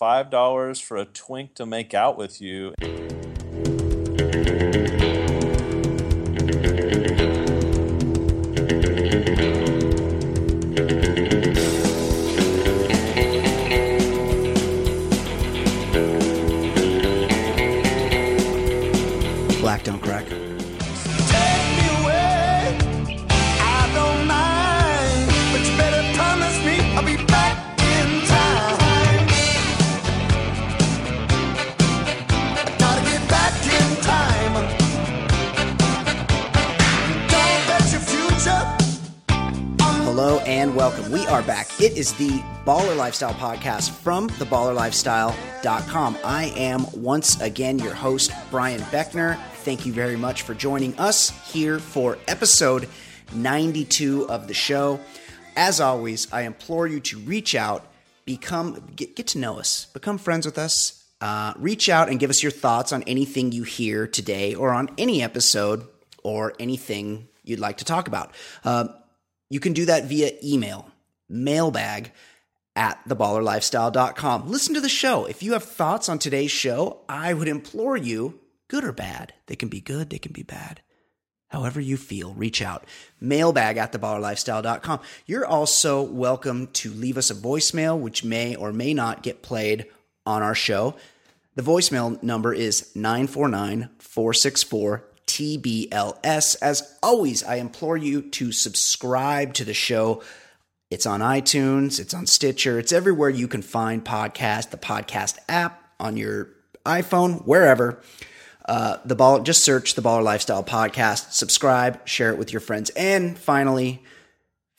five dollars for a twink to make out with you. Is the Baller Lifestyle podcast from theballerlifestyle.com. I am once again your host, Brian Beckner. Thank you very much for joining us here for episode 92 of the show. As always, I implore you to reach out, become get, get to know us, become friends with us. Uh, reach out and give us your thoughts on anything you hear today or on any episode or anything you'd like to talk about. Uh, you can do that via email, mailbag at theballerlifestyle.com. Listen to the show. If you have thoughts on today's show, I would implore you, good or bad, they can be good, they can be bad. However you feel, reach out. Mailbag at theballerlifestyle.com. You're also welcome to leave us a voicemail, which may or may not get played on our show. The voicemail number is 949 464 TBLS. As always, I implore you to subscribe to the show. It's on iTunes, it's on Stitcher, it's everywhere you can find podcast, the podcast app on your iPhone, wherever. Uh, the ball, just search the Baller Lifestyle Podcast, subscribe, share it with your friends, and finally,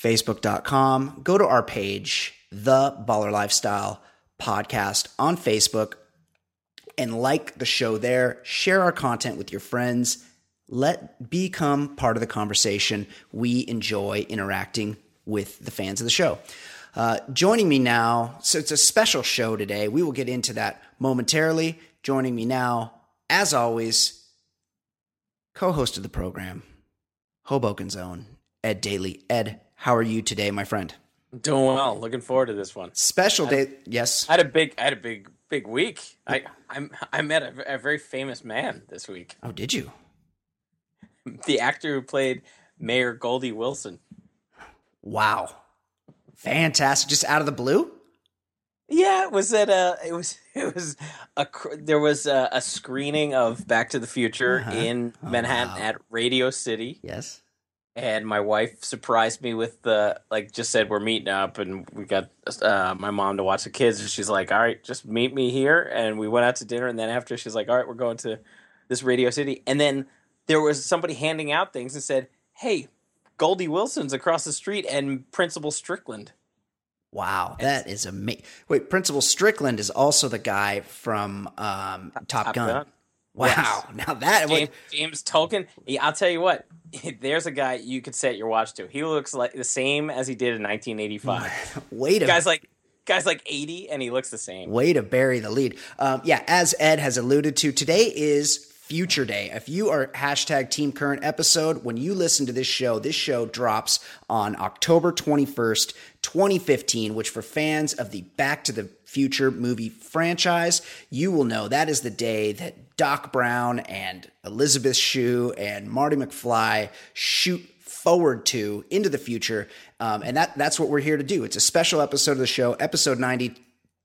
Facebook.com. Go to our page, the Baller Lifestyle Podcast on Facebook, and like the show there. Share our content with your friends. Let become part of the conversation. We enjoy interacting with the fans of the show. Uh, joining me now, so it's a special show today. We will get into that momentarily. Joining me now, as always, co-host of the program, Hoboken's own Ed Daly. Ed, how are you today, my friend? Doing well. Looking forward to this one. Special day, yes. I had a big, I had a big, big week. I, I, I met a, a very famous man this week. Oh, did you? The actor who played Mayor Goldie Wilson. Wow, fantastic! Just out of the blue. Yeah, it was at a, it was, it was a, there was a, a screening of Back to the Future Uh-huh. in Oh, Manhattan wow. at Radio City, Yes. and my wife surprised me with the like, just said we're meeting up, and we got uh, my mom to watch the kids, and she's like, "All right, just meet me here," and we went out to dinner, and then after she's like, "All right, we're going to this Radio City," and then there was somebody handing out things and said, "Hey, Goldie Wilson's across the street, and Principal Strickland." Wow, that is amazing. Wait, Principal Strickland is also the guy from um, Top, Top Gun. Gun. Wow, now that James, would James Tolkan. I'll tell you what. There's a guy you could set your watch to. He looks like the same as he did in 1985. Wait to guys like guys like 80, and he looks the same. way to bury the lead. Um, yeah, as Ed has alluded to, today is Future Day. If you are hashtag Team Current episode, when you listen to this show, this show drops on October 21st, 2015, which for fans of the Back to the Future movie franchise, you will know that is the day that Doc Brown and Elizabeth Shue and Marty McFly shoot forward to into the future. Um, and that that's what we're here to do. It's a special episode of the show, episode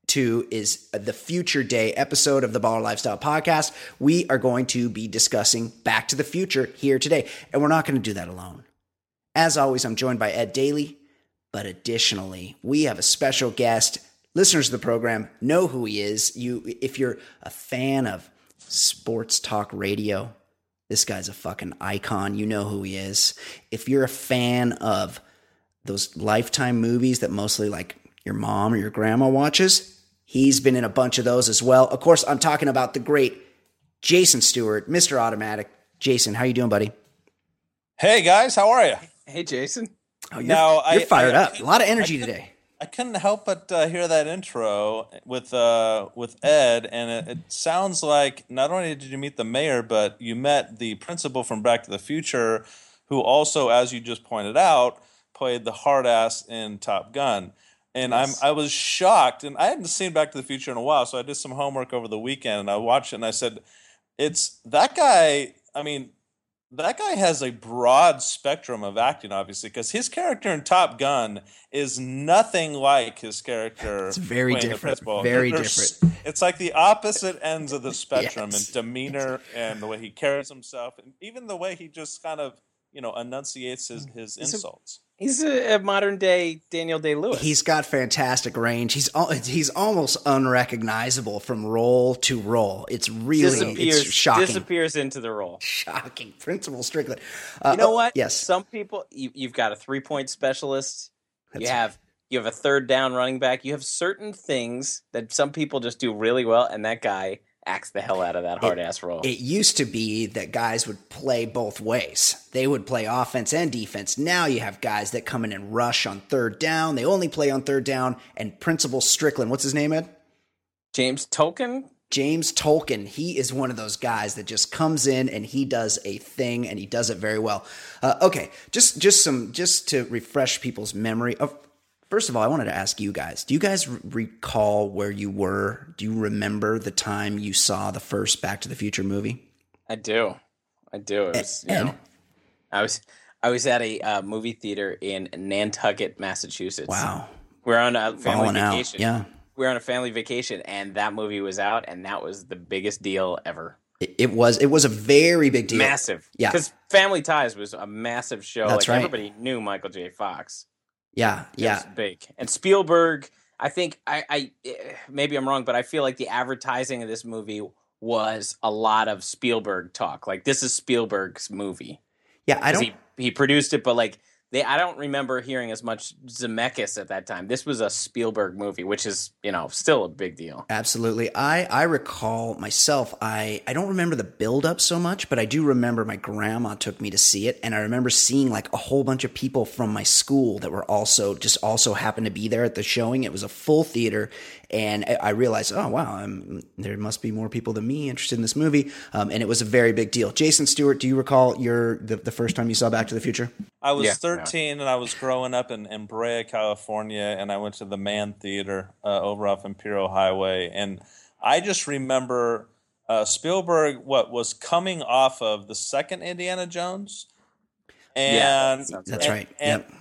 92 is the future day episode of the Baller Lifestyle podcast. We are going to be discussing Back to the Future here today, and we're not going to do that alone. As always, I'm joined by Ed Daly, but additionally, we have a special guest. Listeners of the program know who he is. You, if you're a fan of sports talk radio, this guy's a fucking icon. You know who he is. If you're a fan of those lifetime movies that mostly like your mom or your grandma watches, he's been in a bunch of those as well. Of course, I'm talking about the great Jason Stewart, Mr. Automatic. Jason, how you doing, buddy? Hey guys, how are you? Hey, Jason. Oh, you're, Now, you're fired I- up. A lot of energy today. I couldn't help but uh, hear that intro with uh, with Ed, and it, it sounds like not only did you meet the mayor, but you met the principal from Back to the Future, who also, as you just pointed out, played the hard ass in Top Gun. And Yes. I'm I was shocked, and I hadn't seen Back to the Future in a while, so I did some homework over the weekend, and I watched it, and I said, "It's that guy." I mean, that guy has a broad spectrum of acting, obviously, because his character in Top Gun is nothing like his character. It's very different, very They're- they're It's like the opposite ends of the spectrum Yes. in demeanor and the way he carries himself, and even the way he just kind of, you know, enunciates his, mm. his He's a- insults. He's a, a modern day Daniel Day Lewis. He's got fantastic range. He's al- he's almost unrecognizable from role to role. It's really disappears it's shocking. disappears into the role. Shocking. Principal Strickland. Uh, You know oh, what? Yes. Some people you, you've got a three point specialist. you That's- have you have a third down running back. You have certain things that some people just do really well, and that guy acts the hell out of that hard ass role. It used to be that guys would play both ways. They would play offense and defense. Now you have guys that come in and rush on third down. They only play on third down. And Principal Strickland, what's his name, Ed? James Tolkan. James Tolkan, he is one of those guys that just comes in and he does a thing and he does it very well. Uh, okay, just just some just to refresh people's memory of. First of all, I wanted to ask you guys: Do you guys recall where you were? Do you remember the time you saw the first Back to the Future movie? I do, I do. It was, you And- know, I was I was at a uh, movie theater in Nantucket, Massachusetts. Wow, we're on a family falling out. vacation. Yeah, we're on a family vacation, and that movie was out, and that was the biggest deal ever. it, it was. It was a very big deal. Massive, Yeah. Because Family Ties was a massive show. That's like right. everybody knew Michael J. Fox. Yeah, yeah. big. And Spielberg, I think I, I eh, maybe I'm wrong, but I feel like the advertising of this movie was a lot of Spielberg talk. Like this is Spielberg's movie. Yeah, I don't. He, he produced it, but like they, I don't remember hearing as much Zemeckis at that time. This was a Spielberg movie, which is you know still a big deal. Absolutely. I, I recall myself, I, I don't remember the build up so much, but I do remember my grandma took me to see it. And I remember seeing like a whole bunch of people from my school that were also just also happened to be there at the showing. It was a full theater. And I- I realized, oh, wow, I'm, there must be more people than me interested in this movie. Um, and it was a very big deal. Jason Stewart, do you recall your the, the first time you saw Back to the Future? I was Yeah. 13 and I was growing up in, in Brea, California, and I went to the Mann Theater uh, over off Imperial Highway. And I just remember uh, Spielberg, what was coming off of the second Indiana Jones. Yeah, And that sounds That's and- right. And, yep.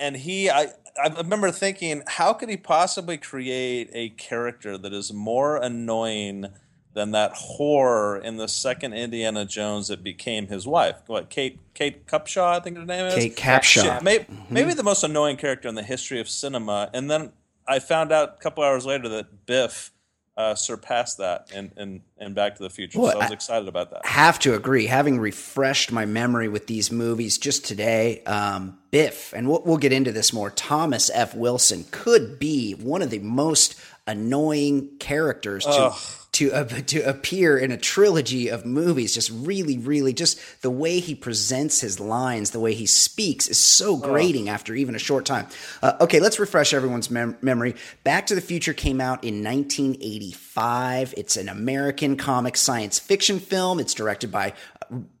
And he, I, I remember thinking, how could he possibly create a character that is more annoying than that whore in the second Indiana Jones that became his wife? What, Kate, Kate Cupshaw, I think her name is? Kate Capshaw. Shit, may, mm-hmm. maybe the most annoying character in the history of cinema. And then I found out a couple hours later that Biff uh, surpassed that and and and Back to the Future. Well, so I was excited about that. have to agree. Having refreshed my memory with these movies just today, um, Biff, and we'll, we'll get into this more. Thomas F. Wilson could be one of the most annoying characters to to uh, to appear in a trilogy of movies. Just really, really, just the way he presents his lines, the way he speaks, is so grating after even a short time. Uh, okay, let's refresh everyone's mem- memory. Back to the Future came out in 1985. It's an American comic science fiction film. It's directed by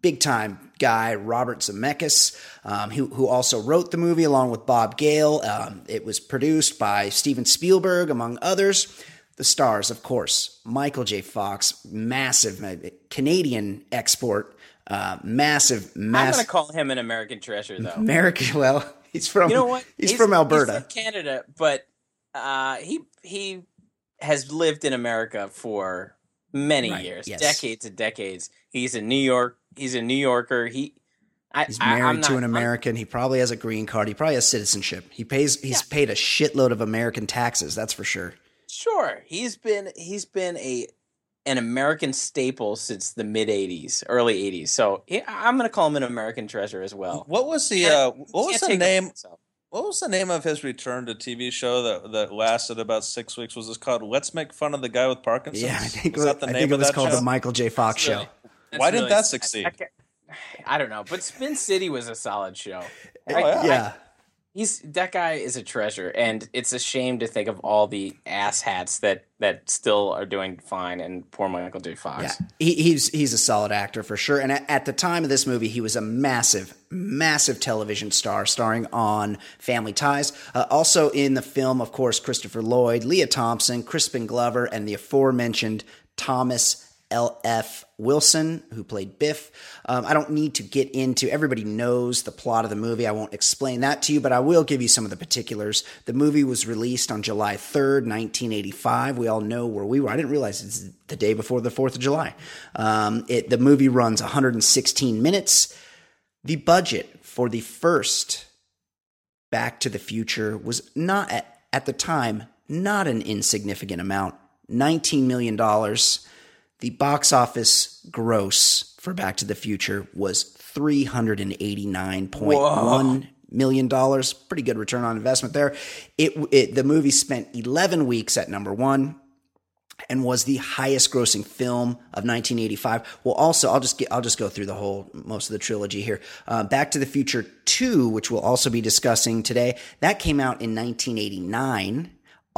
big time guy Robert Zemeckis, um, who who also wrote the movie along with Bob Gale. Um, it was produced by Steven Spielberg, among others. The stars, of course, Michael J. Fox, massive Canadian export, uh, massive, I'm gonna call him an American treasure, though. American. Well, he's from you know what? He's, from Alberta. He's from Canada, but uh, he he has lived in America for many Right, years, yes. decades and decades. He's in New York. He's a New Yorker. He. I, He's married I'm to not- an I'm- American. He probably has a green card. He probably has citizenship. He pays. He's paid a shitload of American taxes. That's for sure. Sure, he's been he's been a an American staple since the mid '80s, early '80s. So yeah, I'm going to call him an American treasure as well. What was the uh, what was the name? What was the name of his return to TV show that that lasted about six weeks? Was this called "Let's Make Fun of the Guy with Parkinson's"? Yeah, I think, was that the I name think it was called show? the Michael J. Fox Really- show. that's Why didn't really that succeed? I, ca- I don't know, but Spin City was a solid show. Oh, yeah. yeah. He's that guy is a treasure, and it's a shame to think of all the ass hats that that still are doing fine. And poor Michael J. Fox. Yeah, he, he's he's a solid actor for sure. And at, at the time of this movie, he was a massive, massive television star, starring on Family Ties. Uh, also in the film, of course, Christopher Lloyd, Lea Thompson, Crispin Glover, and the aforementioned Thomas L.F. Wilson, who played Biff. Um, I don't need to get into, everybody knows the plot of the movie. I won't explain that to you, but I will give you some of the particulars. The movie was released on July 3rd, 1985. We all know where we were. I didn't realize it's the day before the 4th of July. Um, it, the movie runs 116 minutes. The budget for the first Back to the Future was not, at, at the time, not an insignificant amount. $19 million the box office gross for Back to the Future was three hundred and eighty nine point one million dollars. Pretty good return on investment there. It, it the movie spent eleven weeks at number one and was the highest grossing film of 1985. Well, also I'll just get I'll just go through the whole most of the trilogy here. Uh, Back to the Future Two, which we'll also be discussing today, that came out in 1989.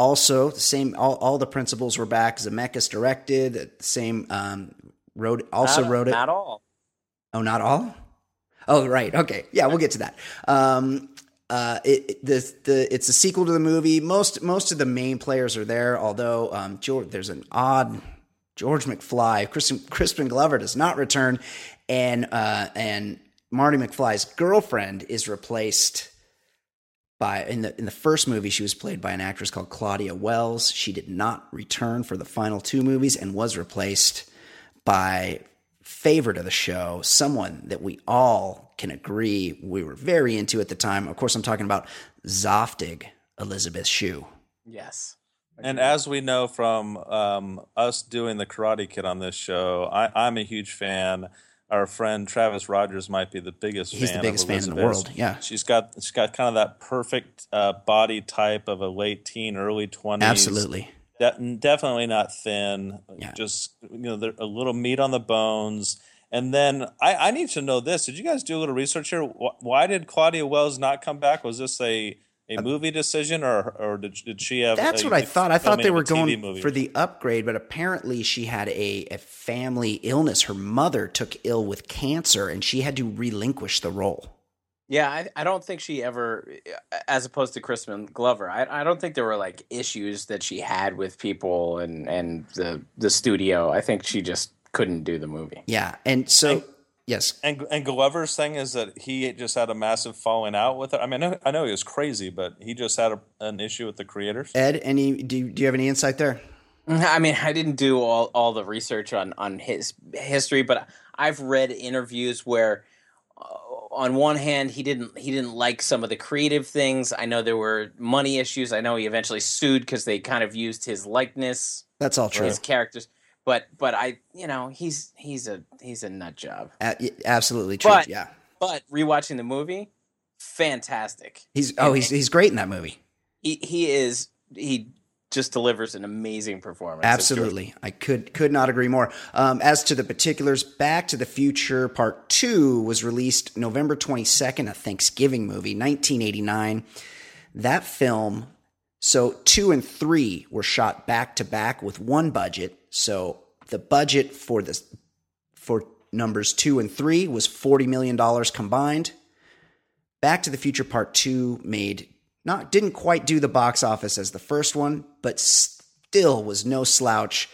Also, the same all, all the principals were back. Zemeckis directed. The same um, wrote also not, wrote it. Not all. Oh, not all. Oh, right. Okay. Yeah, we'll get to that. Um, uh, it, it- the the it's a sequel to the movie. Most most of the main players are there, although um, George, there's an odd George McFly. Crispin, Crispin Glover does not return, and uh, and Marty McFly's girlfriend is replaced by in the in the first movie she was played by an actress called Claudia Wells. She did not return for the final two movies and was replaced by favorite of the show, someone that we all can agree we were very into at the time. Of course, I'm talking about Zoftig, Elizabeth Shue. Yes. And as we know from um, us doing the Karate Kid on this show, I, I'm a huge fan. Our friend Travis Rogers might be the biggest He's the fan. biggest of fan in the world, yeah. she's got she's got kind of that perfect uh, body type of a late teen, early twenties. Absolutely. De- definitely not thin. Yeah. Just you know, a little meat on the bones. And then I, I need to know this. Did you guys do a little research here? Why did Claudia Wells not come back? Was this a, a movie decision, or or did, did she have? That's a- what I thought. I thought they of a were TV going movie? for the upgrade, but apparently she had a, a family illness. Her mother took ill with cancer and she had to relinquish the role. Yeah, I, I don't think she ever, as opposed to Crispin Glover, I, I don't think there were like issues that she had with people and, and the the studio. I think she just couldn't do the movie. Yeah. And so, And- yes. And and Glover's thing is that he just had a massive falling out with it. I mean, I know, I know he was crazy, but he just had a, an issue with the creators. Ed, any do, you- do you have any insight there? I mean, I didn't do all, all the research on, on his history, but I've read interviews where, uh, on one hand, he didn't he didn't like some of the creative things. I know there were money issues. I know he eventually sued because they kind of used his likeness, That's all true. his characters. But but I you know he's he's a he's a nut job. A- absolutely true. But- yeah. But rewatching the movie, fantastic. He's oh he's he's great in that movie. He he is he just delivers an amazing performance. Absolutely, I could could not agree more. Um, as to the particulars, Back to the Future Part Two was released November twenty second, a Thanksgiving movie, nineteen eighty nine. That film, so two and three were shot back to back with one budget. So the budget for this for numbers two and three was forty million dollars combined. Back to the Future Part 2 made not didn't quite do the box office as the first one, but still was no slouch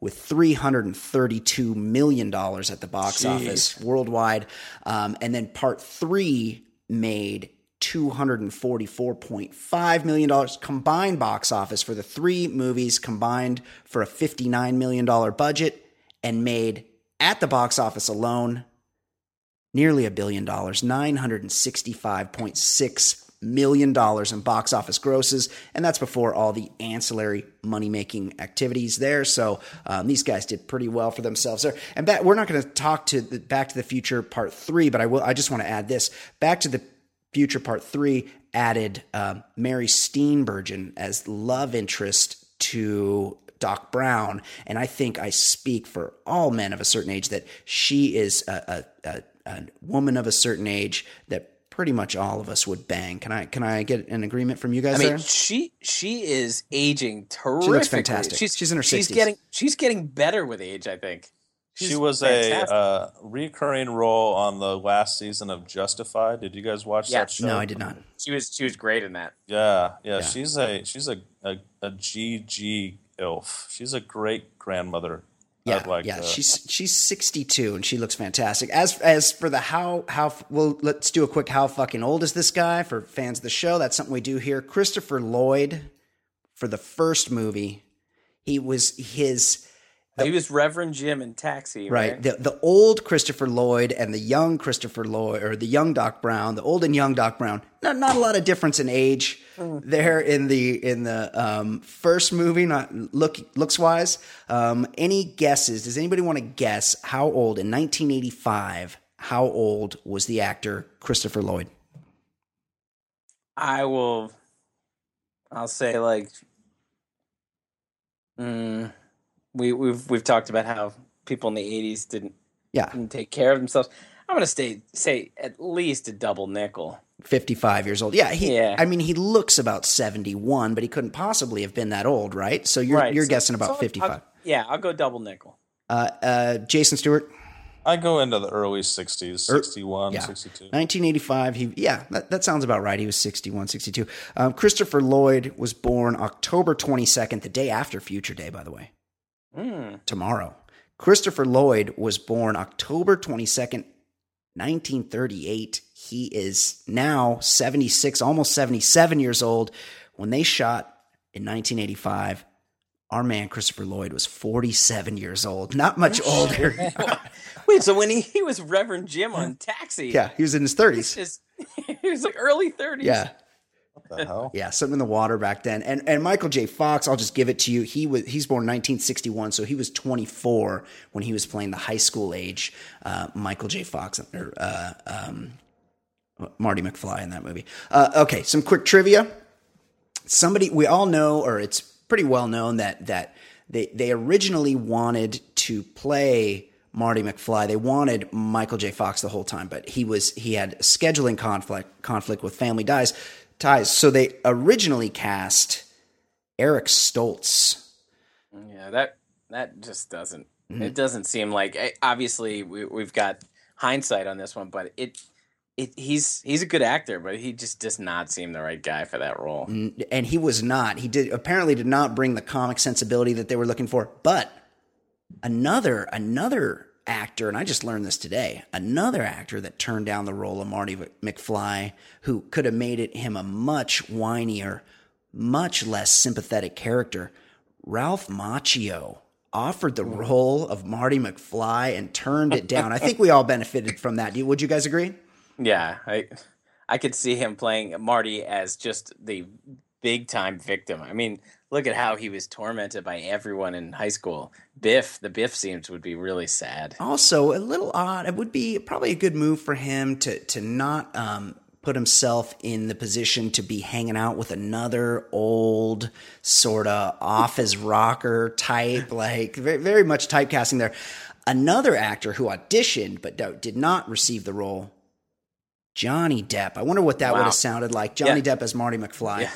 with 332 million dollars at the box office worldwide. Um, and then Part 3 made 244.5 million dollars combined box office for the three movies combined for a 59 million dollar budget and made at the box office alone nearly a billion dollars, $965.6 million in box office grosses. And that's before all the ancillary money making activities there. So um, these guys did pretty well for themselves there. And back, we're not going to talk to the Back to the Future Part 3, but I will. I just want to add this Back to the Future Part 3 added uh, Mary Steenburgen as love interest to Doc Brown, and I think I speak for all men of a certain age that she is a, a, a, a woman of a certain age that pretty much all of us would bang. Can I can I get an agreement from you guys I mean, there? she she is aging terrifically. She looks fantastic. She's in her she's 60s. getting she's getting better with age. I think. She was fantastic. a uh, recurring role on the last season of Justified. Did you guys watch Yeah. that show? No, I did not. she was she was great in that. Yeah, yeah, Yeah. she's a she's a, a a GG ilf. She's a great grandmother. Yeah, like yeah, to- she's she's 62 and she looks fantastic. As as for the how how well, let's do a quick how fucking old is this guy for fans of the show? That's something we do here. Christopher Lloyd for the first movie, he was his He was Reverend Jim in Taxi, right right? the the old Christopher Lloyd and the young Christopher Lloyd or the young Doc Brown, the old and young Doc Brown. Not not a lot of difference in age there in the in the um, first movie. Not look looks wise. Um, any guesses? Does anybody want to guess how old in 1985? How old was the actor Christopher Lloyd? I will. I'll say like. Mm, we we've we've talked about how people in the '80s didn't Yeah, didn't take care of themselves. I'm gonna stay say at least a double nickel. 55 years old. Yeah, he, Yeah. I mean, he looks about 71, but he couldn't possibly have been that old, right? So you're right. you're so- guessing about so I'll- 55. yeah, I'll go double nickel. Uh, uh, Jason Stewart. I go into the early 60s, Er- 61, yeah. 62. 1985 he yeah that, that sounds about right he was 61 62 um, christopher lloyd was born october 22nd the day after future day by the way Mm. tomorrow. Christopher lloyd was born october 22nd 1938 he is now 76 almost 77 years old. When they shot in 1985 our man christopher lloyd was 47 years old. Not much older. Wait, so when he, he was Reverend Jim on Taxi, yeah he was in his 30s just he was like early 30s. yeah Hell? Yeah, something in the water back then. And and Michael J. Fox, I'll just give it to you. He was he's born 1961, so he was 24 when he was playing the high school age uh, Michael J. Fox or uh, um, Marty McFly in that movie. Uh, okay, some quick trivia. Somebody we all know, or it's pretty well known that that they they originally wanted to play Marty McFly. They wanted Michael J. Fox the whole time, but he was he had scheduling conflict conflict with family ties ties. So they originally cast Eric Stoltz. Yeah, that that just doesn't. Mm-hmm. It doesn't seem like. eh, Obviously, we, we've got hindsight on this one, but it it he's he's a good actor, but he just does not seem the right guy for that role. and he was not. He did apparently did not bring the comic sensibility that they were looking for. But another another actor, and I just learned this today. Another actor that turned down the role of Marty McFly, who could have made it him a much whinier, much less sympathetic character. Ralph Macchio offered the role of Marty McFly and turned it down. I think we all benefited from that. Would you guys agree? Yeah, I I could see him playing Marty as just the big time victim. I mean, look at how he was tormented by everyone in high school. Biff, the Biff scenes would be really sad. also a little odd. It would be probably a good move for him to to not um, put himself in the position to be hanging out with another old sort of off his rocker type, like very, very much typecasting there. Another actor who auditioned but did not receive the role, Johnny Depp. I wonder what that would have sounded like. Johnny Yeah. Depp as Marty McFly. Yeah.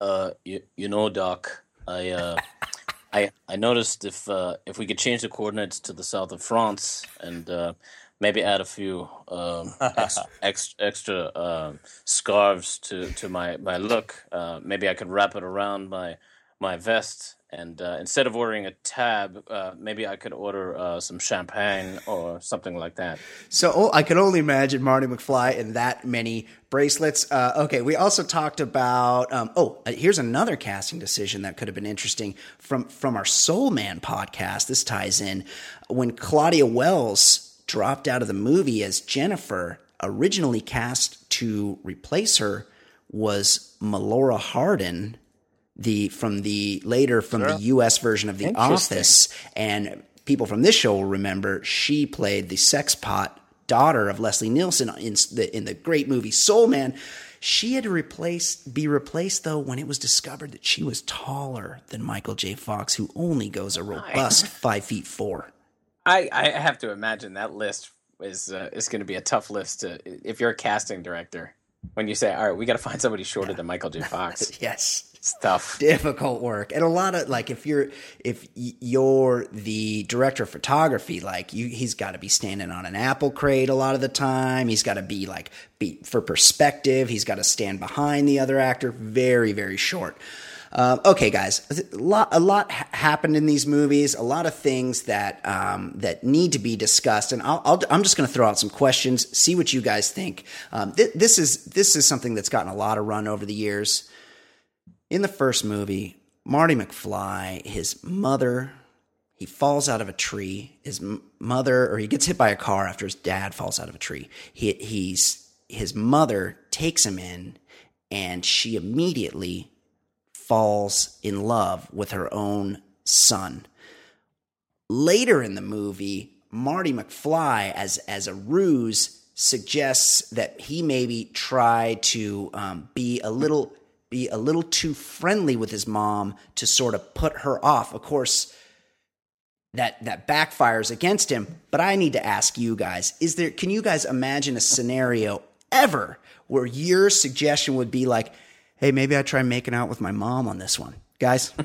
Uh, you, you know, Doc, I uh, I I noticed if uh, if we could change the coordinates to the south of France and uh, maybe add a few um, ex, ex, extra um scarves to, to my my look, uh, maybe I could wrap it around my my vest. And uh, instead of ordering a tab, uh, maybe I could order uh, some champagne or something like that. So oh, I can only imagine Marty McFly in that many bracelets. Uh, okay, we also talked about. Um, oh, uh, here's another casting decision that could have been interesting from from our Soul Man podcast. This ties in when Claudia Wells dropped out of the movie as Jennifer. Originally cast to replace her was Melora Hardin the from the later from the U.S. version of The Office, and people from this show will remember she played the sex pot daughter of Leslie Nielsen in the in the great movie Soul Man. She had to replace be replaced though when it was discovered that she was taller than Michael J. Fox, who only goes a robust five feet four. I, I have to imagine that list is uh, is going to be a tough list to if you're a casting director. When you say, "All right, we got to find somebody shorter than Michael J. Fox," yes. Tough. difficult work and a lot of like if you're if you're the director of photography like you he's got to be standing on an apple crate a lot of the time he's got to be like be for perspective he's got to stand behind the other actor very very short um, okay, guys, a lot, a lot ha- happened in these movies. A lot of things that um, that need to be discussed, and I'll, I'll, I'm just going to throw out some questions, see what you guys think. Um, th- this is this is something that's gotten a lot of run over the years in the first movie, Marty McFly, his mother, he falls out of a tree. His mother, or he gets hit by a car after his dad falls out of a tree. He, he's his mother takes him in, and she immediately falls in love with her own son. Later in the movie, Marty McFly, as as a ruse, suggests that he maybe try to um, be a little be a little too friendly with his mom to sort of put her off. Of course, that that backfires against him. But I need to ask you guys: Is there? Can you guys imagine a scenario ever where your suggestion would be like, "Hey, maybe I try making out with my mom on this one, guys"?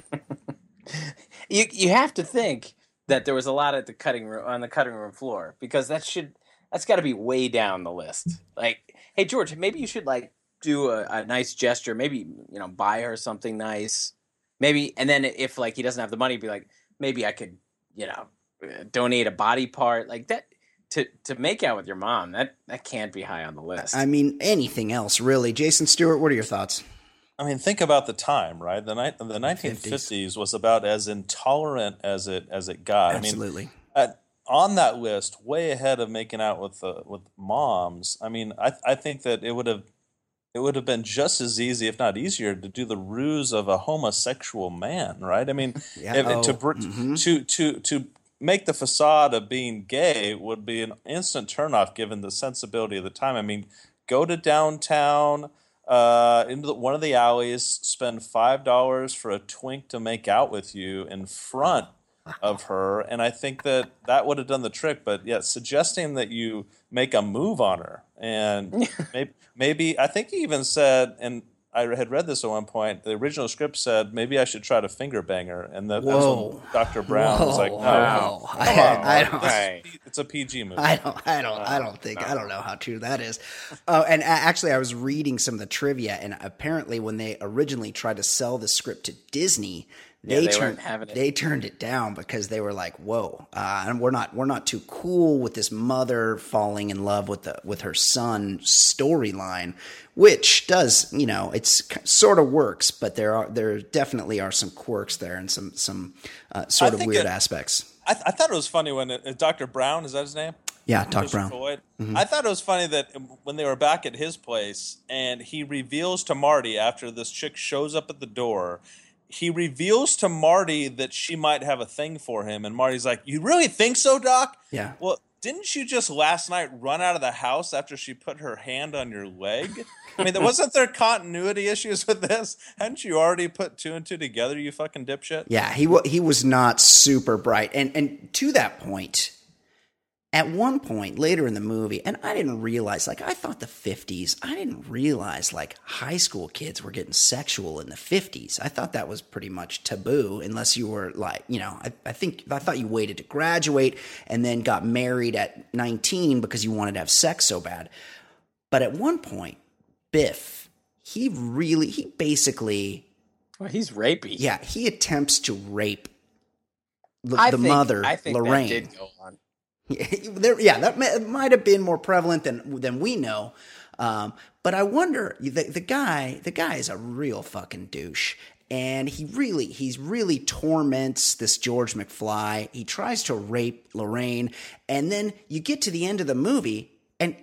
You you have to think that there was a lot at the cutting room on the cutting room floor because that should that's got to be way down the list. Like, hey George, maybe you should like do a, a nice gesture. Maybe you know buy her something nice. Maybe and then if like he doesn't have the money, be like maybe I could you know uh, donate a body part like that to to make out with your mom. That that can't be high on the list. I mean, anything else really? Jason Stewart, what are your thoughts? I mean, think about the time, right? The ni- the 1950s was about as intolerant as it as it got. Absolutely. I mean, at, on that list, way ahead of making out with uh, with moms. I mean, I I think that it would have it would have been just as easy, if not easier, to do the ruse of a homosexual man, right? I mean, Yeah. if- to Oh, br- mhm. to to to make the facade of being gay would be an instant turnoff given the sensibility of the time. I mean, go to downtown, uh, into the, one of the alleys, spend five dollars for a twink to make out with you in front of her, and I think that that would have done the trick. But yeah, suggesting that you make a move on her, and maybe, maybe I think he even said, and I had read this at one point. The original script said maybe I should try to finger bang her, and that, that was Whoa. when Dr. Brown was like, Whoa, "No, wow. come I- on, I Mark, don't- this Right. It's a PG movie." I don't, I don't, I don't think, I don't know how true that is. Oh, and actually, I was reading some of the trivia, and apparently, when they originally tried to sell the script to Disney, Yeah, they, they turned having it. they turned it down because they were like, "Whoa, uh, and we're not we're not too cool with this mother falling in love with the with her son storyline." Which does, you know, it's sort of works, but there are there definitely are some quirks there and some some uh, sort I of weird it- aspects. I, th- I thought it was funny when it, Dr. Brown is that his name? Yeah, Doc Brown. Mm-hmm. I thought it was funny that when they were back at his place and he reveals to Marty after this chick shows up at the door, he reveals to Marty that she might have a thing for him. And Marty's like, You really think so, Doc? Yeah. Well, didn't you just last night run out of the house after she put her hand on your leg? I mean, wasn't there continuity issues with this? Hadn't you already put two and two together, you fucking dipshit? Yeah, he wa- he was not super bright, and and to that point, at one point later in the movie, and I didn't realize, like I thought the fifties, I didn't realize like high school kids were getting sexual in the fifties. I thought that was pretty much taboo, unless you were like, you know, I, I think I thought you waited to graduate and then got married at nineteen because you wanted to have sex so bad. But at one point, Biff, he really, he basically well, he's rapey. yeah, he attempts to rape the, the think, mother, I think Lorraine. That did go on. there, yeah, that may, might have been more prevalent than than we know. Um, but I wonder the, the guy the guy is a real fucking douche. And he really, he's really torments this George McFly. He tries to rape Lorraine, and then you get to the end of the movie, and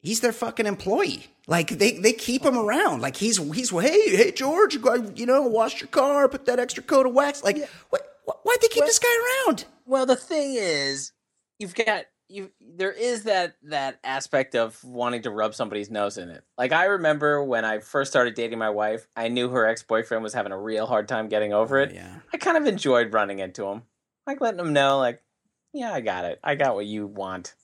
he's their fucking employee. Like they, they keep him around. Like he's he's hey hey George, go- you know, wash your car, put that extra coat of wax. Like what? Why'd they keep this guy around? Well, the thing is, you've got you. There is that that aspect of wanting to rub somebody's nose in it. Like I remember when I first started dating my wife, I knew her ex boyfriend was having a real hard time getting over oh, it. Yeah. I kind of enjoyed running into him, like letting him know, like, yeah, I got it. I got what you want.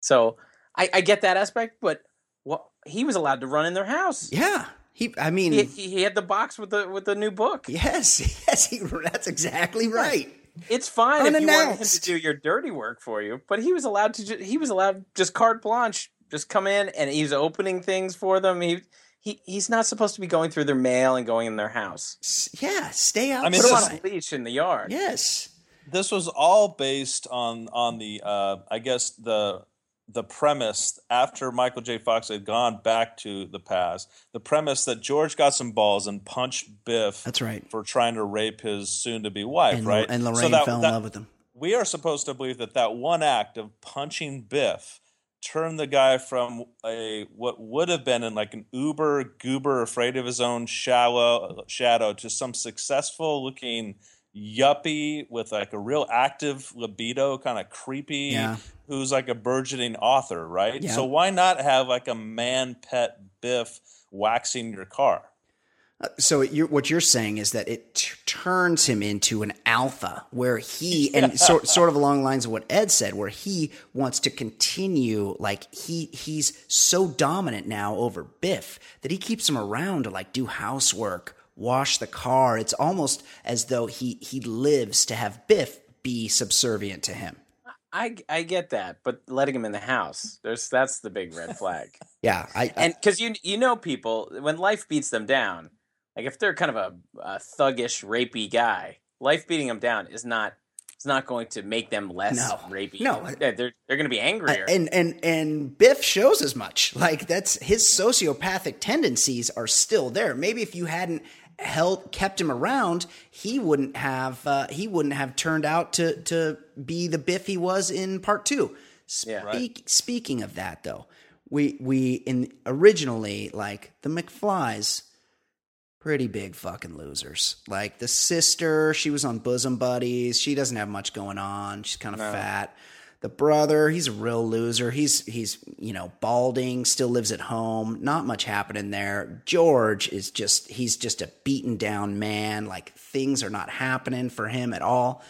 So I, I get that aspect, but what he was allowed to run in their house. Yeah. He, I mean, He, he, he had the box with the with the new book. yes, yes, he, that's exactly right. It's fine if you want him to do your dirty work for you, but he was allowed to. Ju- he was allowed just carte blanche, just come in and he's opening things for them. He he he's not supposed to be going through their mail and going in their house. Yeah, stay out. I mean, Put him on a leash in the yard. yes. this was all based on on the uh, I guess the the premise after Michael J. Fox had gone back to the past, the premise that George got some balls and punched Biff That's right. for trying to rape his soon-to-be wife, And, right? and So Lorraine that- fell in that- love with him. we are supposed to believe that that one act of punching Biff turned the guy from a what would have been in like an uber goober afraid of his own shallow shadow to some successful looking yuppie with like a real active libido kind of creepy Yeah. Who's like a burgeoning author right Yeah. so why not have like a man pet biff waxing your car Uh, So you're, what you're saying is that it t- turns him into an alpha, where he and sort sort of along the lines of what Ed said, where he wants to continue. Like he he's so dominant now over Biff that he keeps him around to like do housework, wash the car. It's almost as though he he lives to have Biff be subservient to him. I I get that, but letting him in the house, there's that's the big red flag. Yeah, I, I and because you you know people when life beats them down, like if they're kind of a, a thuggish, rapey guy, life beating them down is not it's not going to make them less No. rapey. No. Uh they're they're, they're going to be angrier. and and and Biff shows as much. Like that's his sociopathic tendencies are still there. Maybe if you hadn't held kept him around, he wouldn't have uh, he wouldn't have turned out to to be the Biff he was in part two. Yeah. Speak, Speaking of that, though, we we in originally like the McFlys. Pretty big fucking losers. Like the sister, she was on Bosom Buddies. She doesn't have much going on. She's kind of fat. The brother, he's a real loser. He's he's you know balding, still lives at home. Not much happening there. George is just he's just a beaten down man. Like things are not happening for him at all.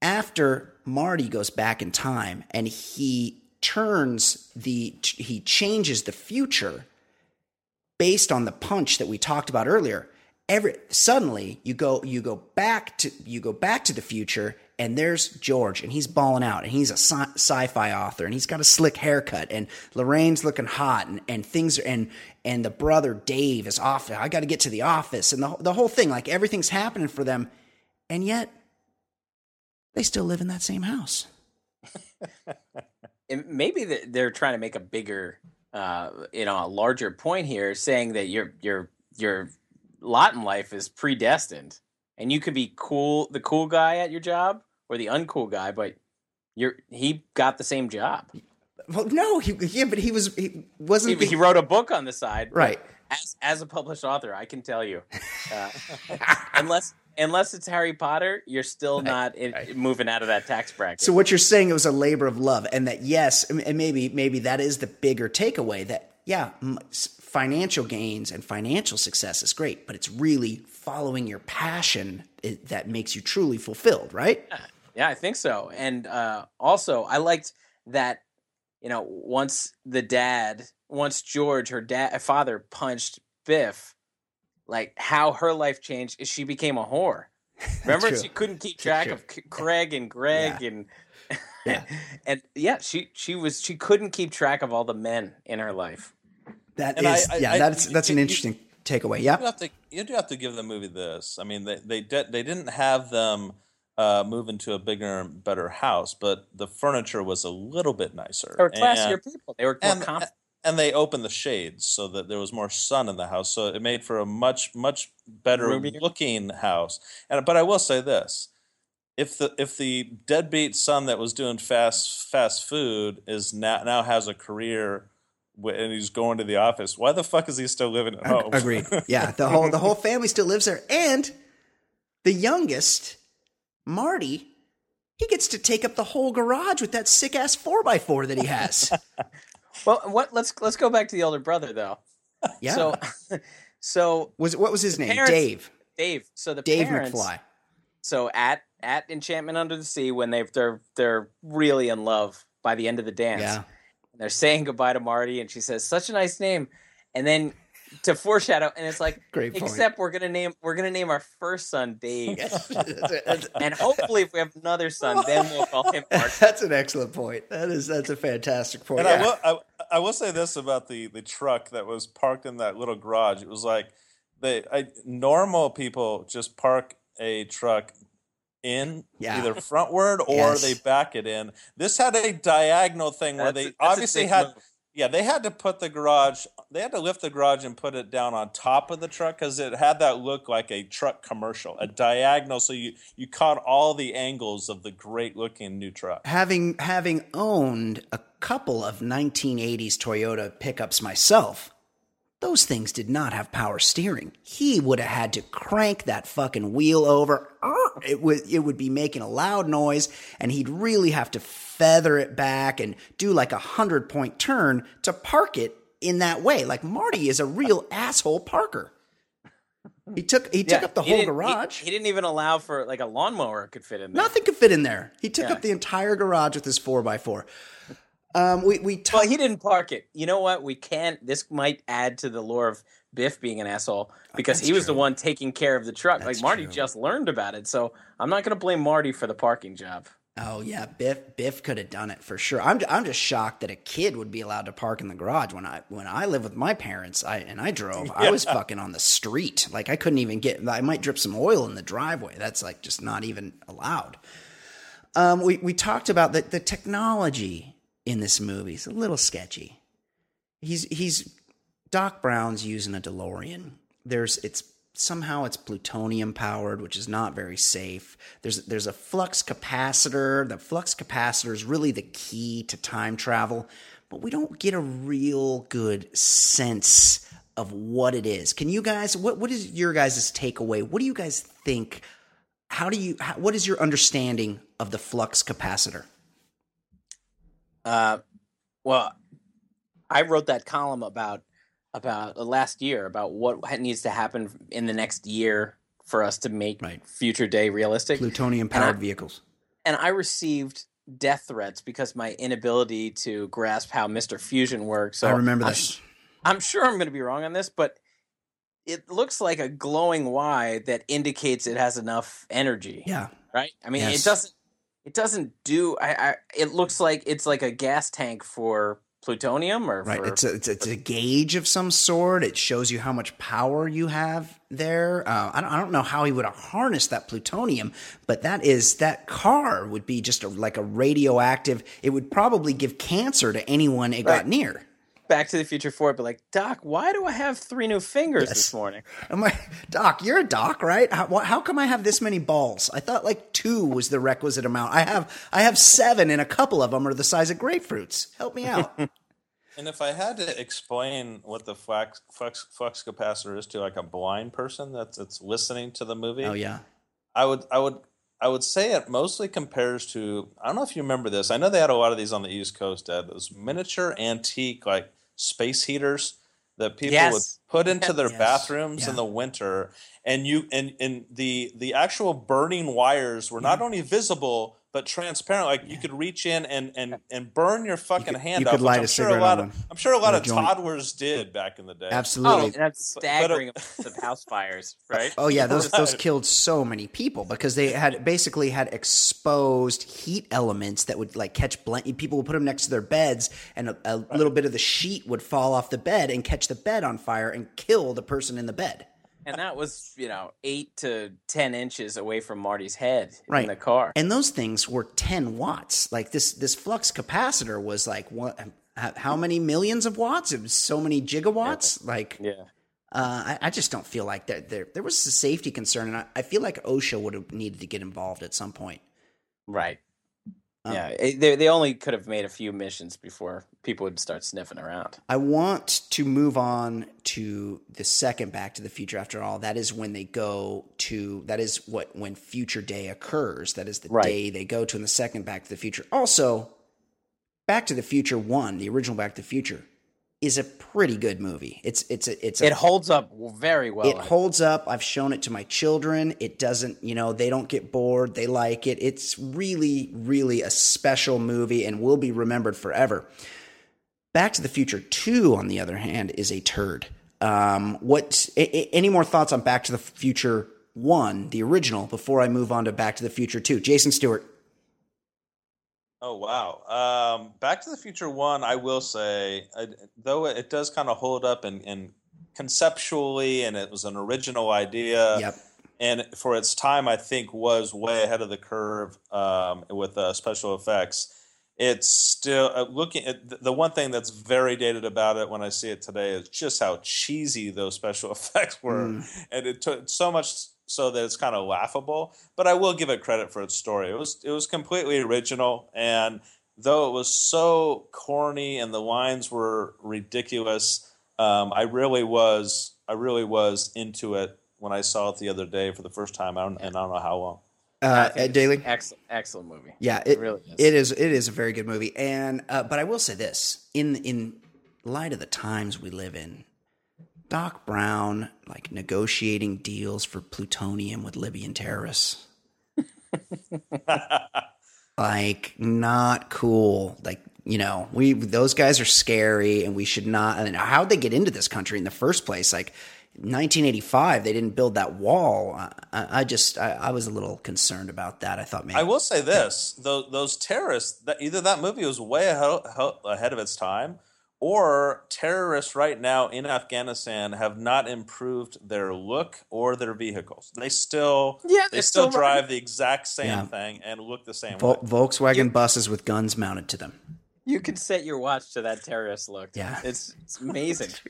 After Marty goes back in time and he turns the he changes the future based on the punch that we talked about earlier every suddenly you go you go back to you go back to the future and there's George and he's balling out and he's a sci- sci-fi author and he's got a slick haircut and Lorraine's looking hot and, and things are, and and the brother Dave is off I got to get to the office and the the whole thing like everything's happening for them and yet they still live in that same house. Maybe they're trying to make a bigger, uh, you know, a larger point here, saying that your your your lot in life is predestined, and you could be cool, the cool guy at your job, or the uncool guy, but you're he got the same job. well no he yeah but he was he He, wasn't the, he wrote a book on the side, right As as a published author, I can tell you, uh, unless unless it's Harry Potter, you're still not in, moving out of that tax bracket. So what you're saying it was a labor of love, and that yes, and maybe maybe that is the bigger takeaway. That yeah, financial gains and financial success is great, but it's really following your passion that makes you truly fulfilled, right? Yeah, I think so. And uh, also, I liked that. You know, once the dad, once George, her dad, father punched Biff, like how her life changed is she became a whore. Remember, she couldn't keep track of C- Craig and Greg and Yeah. and yeah, she she was she couldn't keep track of all the men in her life. That And is I- I- yeah, I- that's that's an you- interesting takeaway. you Yeah, have to you do have to give the movie this. I mean, they they did they didn't have them uh, move into a bigger and better house, but the furniture was a little bit nicer. They were classier And- people. They were more and, confident. and they opened the shades so that there was more sun in the house, so it made for a much much better Roomier. looking house. And but I will say this: if the if the deadbeat son that was doing fast fast food is now now has a career and he's going to the office, why the fuck is he still living at home? agreed. Yeah, the whole the whole family still lives there, and the youngest, Marty, he gets to take up the whole garage with that sick ass four x four that he has. Well, what? Let's let's go back to the older brother though. Yeah, So, so was what was his name? parents- Dave. Dave. So the Dave parents, McFly. So at at Enchantment Under the Sea, when they've they're they're really in love by the end of the dance. Yeah. And they're saying goodbye to Marty, and she says, "Such a nice name," and then to foreshadow, and it's like, Great point. except we're gonna name we're gonna name our first son Dave, and hopefully, if we have another son, then we'll call him Marty. that's an excellent point. That is that's a fantastic point. And Yeah. I will I, I will say this about the the truck that was parked in that little garage. It was like they I, normal people just park a truck in Yeah. either frontward or Yes. they back it in. This had a diagonal thing where That's they a- obviously had move. Yeah, they had to put the garage they had to lift the garage and put it down on top of the truck cuz it had that look like a truck commercial, a diagonal so you you caught all the angles of the great looking new truck. having having owned a couple of 1980s Toyota pickups myself, those things did not have power steering. He would have had to crank that fucking wheel over. It would it would be making a loud noise, and he'd really have to feather it back and do like a hundred point turn to park it in that way. Like Marty is a real asshole parker. He took he took Yeah, up the whole didn't- he- garage. He, didn't even allow for like a lawnmower could fit in there. Nothing could fit in there. He took Yeah. up the entire garage with his four x four. Um, we we Well, he didn't park it. You know what? We can't. This might add to the lore of Biff being an asshole because That's he was the one taking care of the truck. That's like Marty true. just learned about it, so I'm not going to blame Marty for the parking job. Oh yeah, Biff Biff could have done it for sure. I'm I'm just shocked that a kid would be allowed to park in the garage when I when I lived with my parents. I and I drove. I was fucking on the street. Like I couldn't even get. I might drip some oil in the driveway. That's like just not even allowed. Um, we we talked about the the technology in this movie. It's a little sketchy. He's he's Doc Brown's using a DeLorean. There's it's somehow it's plutonium powered, which is not very safe. There's there's a flux capacitor. The flux capacitor is really the key to time travel, but we don't get a real good sense of what it is. Can you guys what what is your guys' takeaway? What do you guys think? How do you how, what is your understanding of the flux capacitor? Uh, well, I wrote that column about about uh, last year about what needs to happen in the next year for us to make Right. future day realistic. Plutonium powered vehicles. and I received death threats because my inability to grasp how Mister Fusion works. So I remember I'm this. I'm sure I'm going to be wrong on this, but it looks like a glowing Y that indicates it has enough energy. Yeah. Right. I mean, Yes. it doesn't. It doesn't do. I, I. It looks like it's like a gas tank for plutonium or Right. for. It's a, it's, a, it's a gauge of some sort. It shows you how much power you have there. Uh, I, don't, I don't know how he would have harnessed that plutonium, but that is that car would be just a, like a radioactive. It would probably give cancer to anyone it got near. Back to the Future Four, but like, Doc, why do I have three new fingers Yes. this morning? I'm like, Doc, you're a doc, right? How, wh- how come I have this many balls? I thought like two was the requisite amount. I have I have seven, and a couple of them are the size of grapefruits. Help me out. And if I had to explain what the flux, flux, flux capacitor is to like a blind person that's that's listening to the movie, oh yeah, I would I would I would say it mostly compares to I don't know if you remember this. I know they had a lot of these on the East Coast. Ed, those miniature antique like space heaters that people would put into their Yes. bathrooms Yeah. in the winter, and you and and the the actual burning wires were not mm-hmm. only visible but transparent. Like you could reach in and and and burn your fucking could- hand you off. could which light I'm a sure cigarette a lot on of one. I'm sure a lot a of joint. toddlers did back in the day. Oh, absolutely. and that's But- but, uh, staggering of house fires, right? Oh yeah, those those killed so many people because they had basically had exposed heat elements that would like catch blank. People would put them next to their beds, and a, a little bit of the sheet would fall off the bed and catch the bed on fire and kill the person in the bed. And that was, you know, eight to ten inches away from Marty's head Right. in the car. And those things were ten watts. Like this this flux capacitor was like what? How many millions of watts? It was so many gigawatts. Like yeah. Uh, I, I just don't feel like that there there was a safety concern, and I, I feel like OSHA would have needed to get involved at some point. Right. Yeah. It- they they only could have made a few missions before people would start sniffing around. I want to move on to the second Back to the Future. After all, that is when they go to. That is what when Future Day occurs. That is the Right. day they go to in the second Back to the Future. Also, Back to the Future One, the original Back to the Future, is a pretty good movie. It's it's a, it's a, It holds up very well. it holds up. I've shown it to my children. It doesn't, you know, they don't get bored. They like it. It's really, really a special movie and will be remembered forever. Back to the Future 2, on the other hand, is a turd. Um, what, a- any more thoughts on Back to the Future 1, the original, before I move on to Back to the Future 2? Jason Stewart. Oh wow! Um, Back to the Future One, I will say, uh, though it does kind of hold up and, and conceptually, and it was an original idea. Yep. and for its time, I think was way ahead of the curve um, with uh, special effects. It's still uh, looking at the- the one thing that's very dated about it when I see it today is just how cheesy those special effects were, and it took so much so that it's kind of laughable. But I will give it credit for its story. It was it was completely original, and though it was so corny and the lines were ridiculous, um, I really was I really was into it when I saw it the other day for the first time. I don't, and I don't know how long. Uh, Ed Daly? Excellent, excellent movie. Yeah, it, really is. It is. It is a very good movie, and uh, but I will say this: in in light of the times we live in, Doc Brown like negotiating deals for plutonium with Libyan terrorists, like not cool. Like you know, we those guys are scary, and we should not. And how'd they get into this country in the first place? Like. 1985, they didn't build that wall. I, I just, I, I was a little concerned about that. I thought maybe I will say this: those, those terrorists, that either that movie was way ahead, ahead of its time, or terrorists right now in Afghanistan have not improved their look or their vehicles. They still, Yeah, they still, still drive the exact same Yeah. thing and look the same Vol- way. Volkswagen buses with guns mounted to them. You can set your watch to that terrorist look. Yeah. it's it's amazing.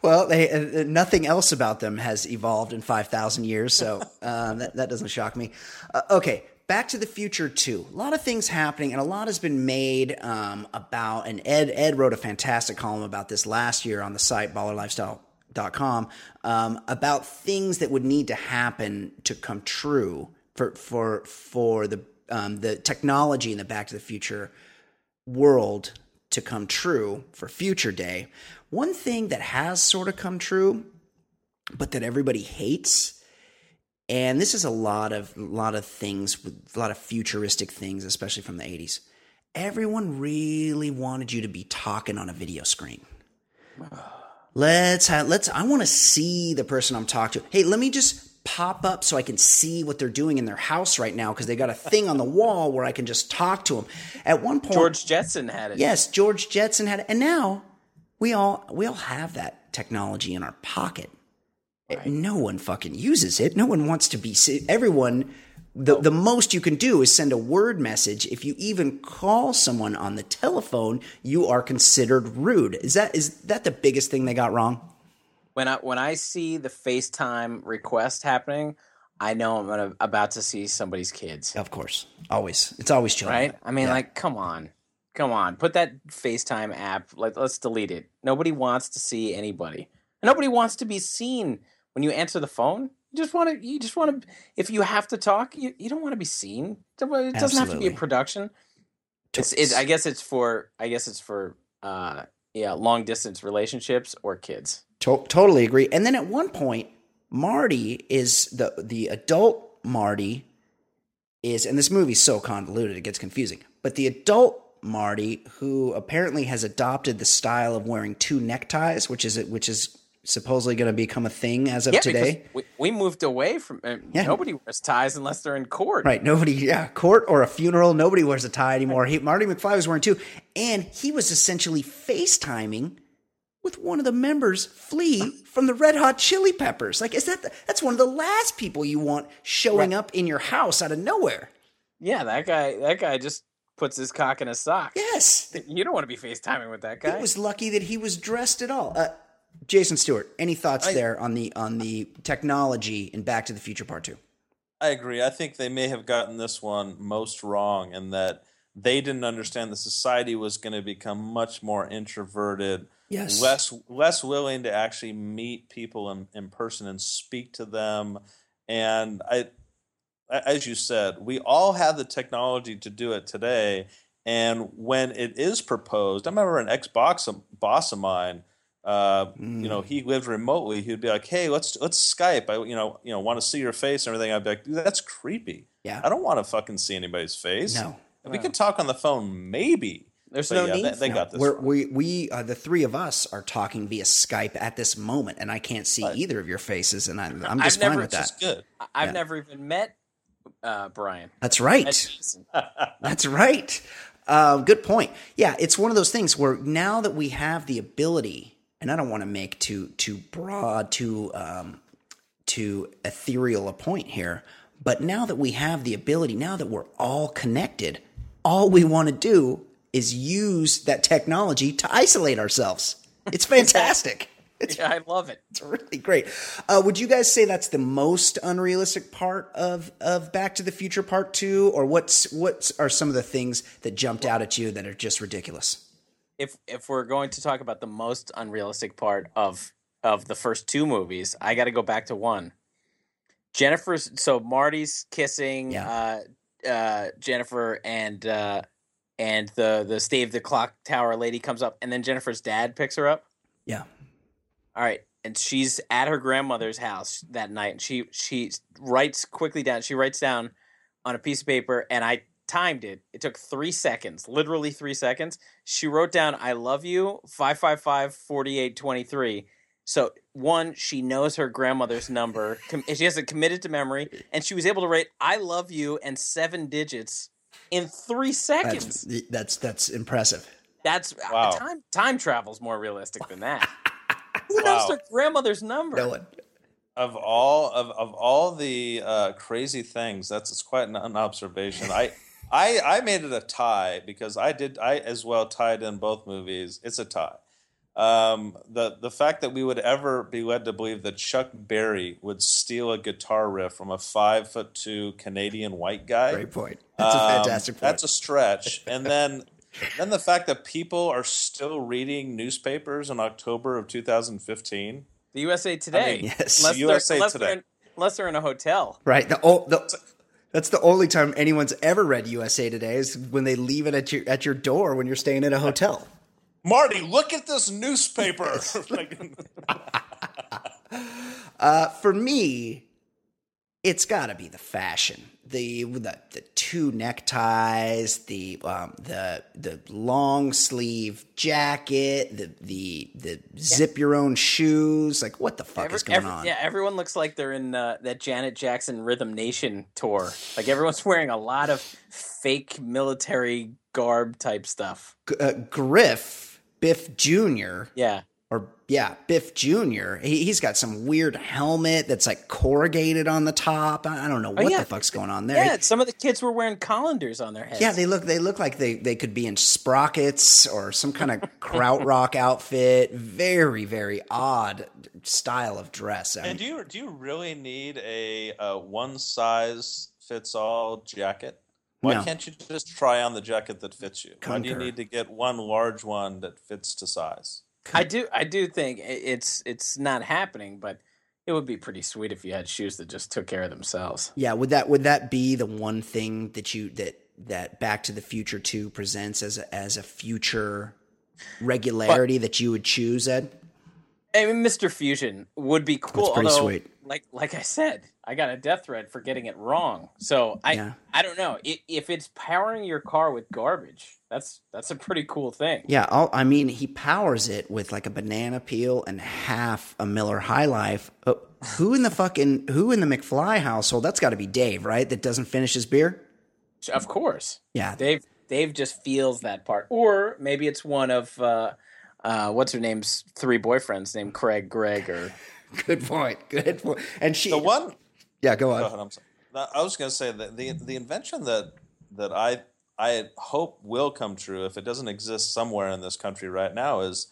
Well, they, uh, nothing else about them has evolved in 5,000 years, so um, that, that doesn't shock me. Uh, okay, Back to the Future 2. A lot of things happening, and a lot has been made um, about, and Ed, Ed wrote a fantastic column about this last year on the site, ballerlifestyle.com, um, about things that would need to happen to come true for, for, for the, um, the technology in the Back to the Future world to come true for future day. One thing that has sort of come true, but that everybody hates, and this is a lot of a lot of things, with a lot of futuristic things, especially from the '80s. Everyone really wanted you to be talking on a video screen. Let's have let's. I want to see the person I'm talking to. Hey, let me just pop up so I can see what they're doing in their house right now because they got a thing on the wall where I can just talk to them. At one point, George Jetson had it. Yes, George Jetson had it, and now we all we all have that technology in our pocket. No one fucking uses it. No one wants to be. Everyone, the the most you can do is send a word message. If you even call someone on the telephone, you are considered rude. Is that is that the biggest thing they got wrong? When I when I see the FaceTime request happening, I know I'm gonna, about to see somebody's kids. Of course, always. It's always children. Right? I mean, like, come on, come on, put that FaceTime app. Like, let's delete it. Nobody wants to see anybody. Nobody wants to be seen when you answer the phone. You just want to. You just want to. If you have to talk, you, you don't want to be seen. It doesn't have to be a production. It's, it's. I guess it's for. I guess it's for. uh Yeah, long distance relationships or kids. To- totally agree. And then at one point, Marty is the the adult Marty is, and this movie's so convoluted it gets confusing. But the adult Marty, who apparently has adopted the style of wearing two neckties, which is which is supposedly going to become a thing as of yeah, today. because we, we moved away from. Uh, Yeah. Nobody wears ties unless they're in court. Right. Nobody, yeah, court or a funeral, nobody wears a tie anymore. He, Marty McFly was wearing two. And he was essentially FaceTiming with one of the members, Flea, from the Red Hot Chili Peppers. Like, is that, the, that's one of the last people you want showing up in your house out of nowhere. Yeah, that guy. That guy just puts his cock in a sock. Yes. You don't want to be FaceTiming with that guy. It was lucky that he was dressed at all. Uh, Jason Stewart, any thoughts there on the on the technology in Back to the Future Part Two? I agree. I think they may have gotten this one most wrong in that they didn't understand the society was going to become much more introverted, Yes. less less willing to actually meet people in, in person and speak to them. And I, as you said, we all have the technology to do it today. And when it is proposed, I remember an ex boss boss of mine. Uh, You know, he lived remotely. He'd be like, "Hey, let's let's Skype. I you know you know want to see your face and everything." I'd be like, "Dude, that's creepy. Yeah. I don't want to fucking see anybody's face. No. we can talk on the phone, maybe. There's But no yeah, need. They, they for got this. We're, we we uh, the three of us are talking via Skype at this moment, and I can't see Right. either of your faces, and I, I'm I've just fine never with It's that. good. I- I've Yeah. never even met uh, Brian. That's right. Jason. That's right. Uh, good point. Yeah, it's one of those things where now that we have the ability, and I don't want to make too too broad, too um, too ethereal a point here, but now that we have the ability, now that we're all connected, all we want to do is use that technology to isolate ourselves. It's fantastic. It's Yeah, I love it. it's really great. Uh, would you guys say that's the most unrealistic part of of Back to the Future Part Two, or what's what are some of the things that jumped out at you that are just ridiculous? If if we're going to talk about the most unrealistic part of of the first two movies, I got to go back to one. Jennifer's so Marty's kissing uh, uh, Jennifer and uh, and the the stave the clock tower lady comes up, and then Jennifer's dad picks her up. Yeah, All right, and she's at her grandmother's house that night, and she she writes quickly down. She writes down on a piece of paper, and I timed it. It took three seconds, literally three seconds. She wrote down, "I love you," five five five forty eight twenty three. So one, she knows her grandmother's number. Com- she has it committed to memory, and she was able to write "I love you" and seven digits in three seconds. that's that's that's impressive. That's Wow. time. Time travel's more realistic than that. Who knows Wow. their grandmother's number? No one. of all of, of all the uh, crazy things, that's it's quite an, an observation. I I I made it a tie because I did I as well tied in both movies. It's a tie. Um, the the fact that we would ever be led to believe that Chuck Berry would steal a guitar riff from a five foot two Canadian white guy. Great point. That's a Um, fantastic point. That's a stretch. And then then the fact that people are still reading newspapers in October of 2015. The USA Today. yes. Unless, The they're, USA unless, Today. They're in, unless they're in a hotel. right. The, o- the that's the only time anyone's ever read USA Today is when they leave it at your at your door when you're staying at a hotel. Marty, look at this newspaper. Uh, for me, it's got to be the fashion, the, the the two neckties, the um, the the long sleeve jacket, the the the zip your own shoes. Like, what the fuck Every- is going every- on? Yeah, everyone looks like they're in uh, that Janet Jackson Rhythm Nation tour. Like everyone's wearing a lot of fake military garb type stuff. G- uh, Griff Biff Jr. Yeah. Or yeah, Biff Jr. He, he's got some weird helmet that's like corrugated on the top. I, I don't know what Oh, yeah. the fuck's going on there. Yeah, some of the kids were wearing colanders on their heads. Yeah, they look they look like they, they could be in sprockets or some kind of krautrock outfit. Very very odd style of dress. I and mean, do you do you really need a, uh one size fits all jacket? Why No. can't you just try on the jacket that fits you? Why do you need to get one large one that fits to size? I do. I do think it's it's not happening, but it would be pretty sweet if you had shoes that just took care of themselves. yeah, would that would that be the one thing that you that that Back to the Future Two presents as a, as a future regularity that you would choose, Ed? I mean, Mr. Fusion would be cool. That's pretty although, sweet. Like like I said, I got a death threat for getting it wrong. So I Yeah. I don't know I if it's powering your car with garbage. That's that's a pretty cool thing. Yeah, I'll, I mean, he powers it with like a banana peel and half a Miller High Life. Uh, who in the fucking who in the McFly household? That's got to be Dave, right? That doesn't finish his beer. Of course, Yeah, Dave Dave just feels that part, or maybe it's one of uh, uh, what's her name's three boyfriends named Craig, Greg, or good point. Good point. And she, The one yeah, go on. Go ahead, I'm sorry. No, I was going to say that the the invention that that I I hope will come true if it doesn't exist somewhere in this country right now is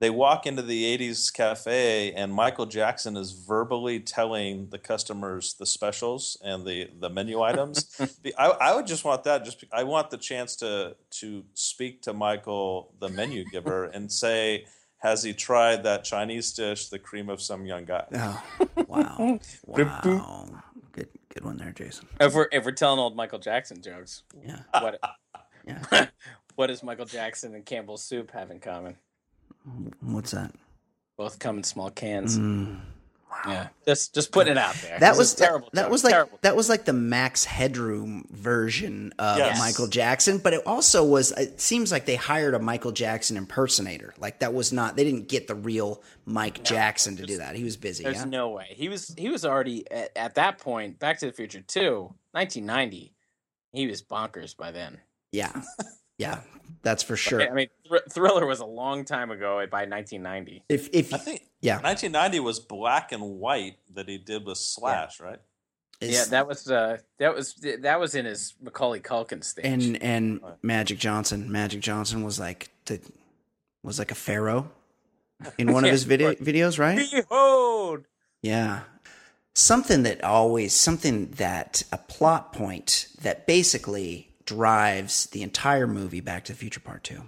they walk into the 80s cafe and Michael Jackson is verbally telling the customers the specials and the the menu items. I, I would just want that just I want the chance to to speak to Michael the menu giver and say has he tried that Chinese dish, the cream of some young guy? Oh, wow, wow. Good, good one there, Jason. if we're if we're telling old Michael Jackson jokes, Yeah. what Yeah. what does Michael Jackson and Campbell's soup have in common? What's that? Both come in small cans. Mm. Yeah, just just putting it out there. That was terrible. That, that was like terrible. that was like the Max Headroom version of Yes. Michael Jackson, but it also was. It seems like they hired a Michael Jackson impersonator. Like that was not. They didn't get the real Mike Jackson to do that. He was busy. There's Yeah. no way he was he was already at, at that point. Back to the Future Two, 1990. He was bonkers by then. yeah. Yeah. That's for sure. I mean, Thr- Thriller was a long time ago by 1990. If if I think yeah, 1990 was black and white that he did with Slash, right? Yeah, that was uh, that was that was in his Macaulay Culkin stage. and and Magic Johnson. Magic Johnson was like the was like a pharaoh in one of his video, videos, right? Behold, Yeah. Something that always, something that, a plot point that basically drives the entire movie Back to the Future Part 2.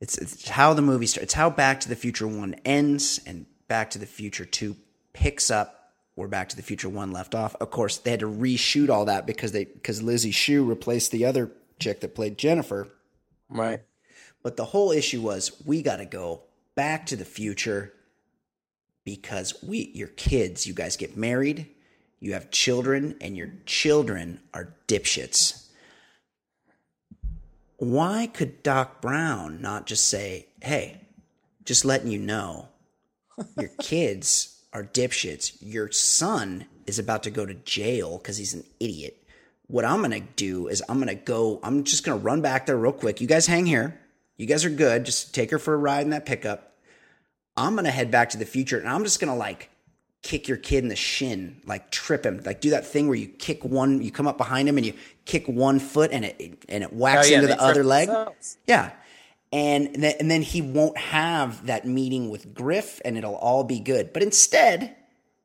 It's, it's how the movie starts. It's how Back to the Future 1 ends and Back to the Future 2 picks up where Back to the Future 1 left off. Of course, they had to reshoot all that because they because Lizzie Shue replaced the other chick that played Jennifer. right? But the whole issue was we got to go back to the future because we your kids, you guys get married, you have children and your children are dipshits. Why could Doc Brown not just say, "Hey, just letting you know, your kids are dipshits. Your son is about to go to jail cuz he's an idiot." What I'm going to do is I'm going to go I'm just going to run back there real quick. You guys hang here. You guys are good. Just take her for a ride in that pickup. I'm gonna head back to the future and I'm just gonna like kick your kid in the shin, like trip him, like do that thing where you kick one, you come up behind him and you kick one foot and it and it whacks Oh, yeah, into the other leg. themselves. Yeah. And then, and then he won't have that meeting with Griff and it'll all be good. But instead,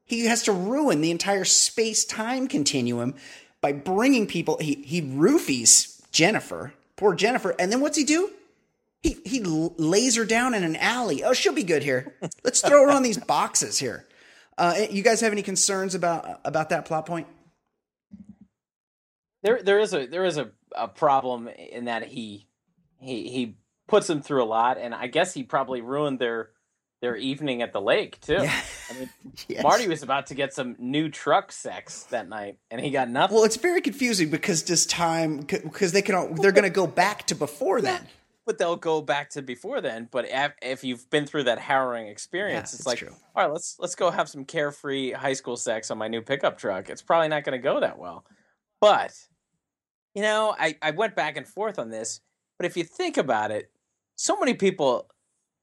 he has to ruin the entire space time continuum by bringing people. He, he roofies Jennifer, poor Jennifer. And then what's he do? He, he lays her down in an alley. Oh, she'll be good here. Let's throw her on these boxes here. Uh, you guys have any concerns about about that plot point? There, there is a there is a, a problem in that he he he puts them through a lot, and I guess he probably ruined their their evening at the lake too. Yeah. I mean, Yes. Marty was about to get some new truck sex that night, and he got nothing. Well, it's very confusing because does time because they can all, they're going to go back to before then. But they'll go back to before then. But if, if you've been through that harrowing experience, Yeah, it's like, true. all right, let's let's go have some carefree high school sex on my new pickup truck. It's probably not going to go that well. But you know, I I went back and forth on this. But if you think about it, so many people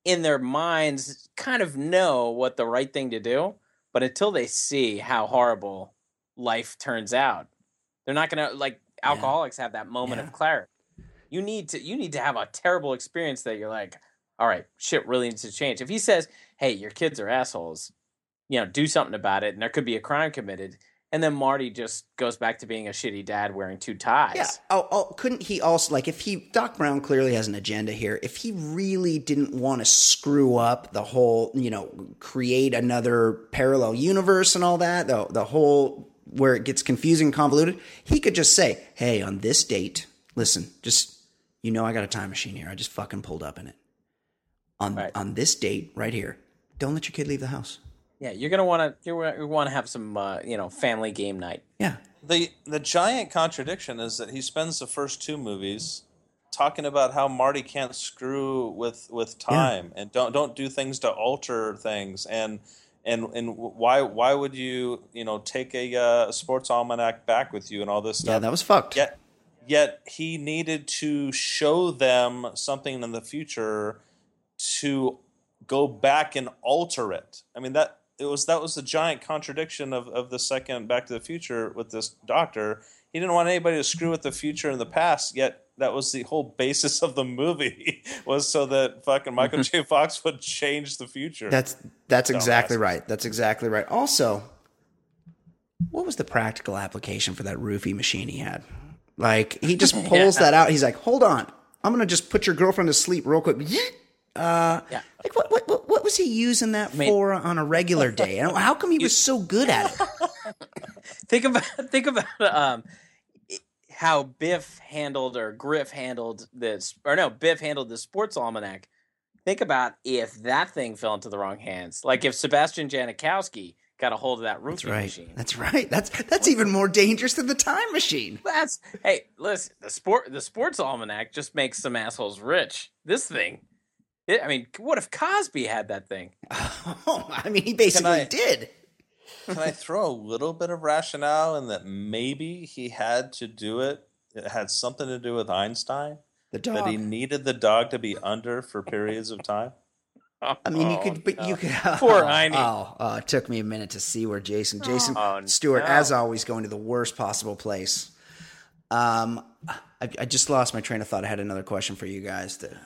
in their minds kind of know what the right thing to do, but until they see how horrible life turns out, they're not going to like alcoholics have that moment Yeah. of clarity you need to you need to have a terrible experience that you're like all right shit really needs to change if he says hey your kids are assholes you know do something about it and there could be a crime committed and then marty just goes back to being a shitty dad wearing two ties Yeah. Oh, oh, couldn't he also like if he Doc Brown clearly has an agenda here. If he really didn't want to screw up the whole, you know, create another parallel universe and all that, the the whole where it gets confusing, and convoluted, he could just say, "Hey, on this date, listen, just you know, I got a time machine here. I just fucking pulled up in it. On Right. on this date right here, don't let your kid leave the house. yeah you're gonna want to you want to have some uh, you know family game night Yeah, The the giant contradiction is that he spends the first two movies talking about how Marty can't screw with with time and don't don't do things to alter things and and and why why would you you know take a uh, sports almanac back with you and all this stuff? yeah, that was fucked. Yet, yet he needed to show them something in the future to go back and alter it. I mean that it was that was the giant contradiction of, of the second Back to the Future with this doctor. He didn't want anybody to screw with the future and the past. Yet that was the whole basis of the movie was so that fucking Michael mm-hmm. J. Fox would change the future. That's that's exactly Dumbasses. right. That's exactly right. Also, what was the practical application for that roofie machine he had? Like he just pulls that out. He's like, "Hold on, I'm gonna just put your girlfriend to sleep real quick." Uh, Yeah. Like what, what? What what was he using that mean- for on a regular day? And how come he was so good at it? think about think about um how Biff handled or Griff handled this, or no, Biff handled the sports almanac. Think about if that thing fell into the wrong hands. Like if Sebastian Janikowski got a hold of that That's right. machine. That's right. That's that's even more dangerous than the time machine. That's hey, listen. The sport, the sports almanac just makes some assholes rich. This thing, it, I mean, what if Cosby had that thing? Oh, I mean, he basically I- did. Can I throw a little bit of rationale in that maybe he had to do it? It had something to do with Einstein. The dog. That he needed the dog to be under for periods of time. I mean, you Oh, could, but you could. Poor oh, Heine. Oh, oh, it took me a minute to see where Jason, Jason Oh, Stewart, no. as always, going to the worst possible place. Um, I, I just lost my train of thought. I had another question for you guys. The, uh,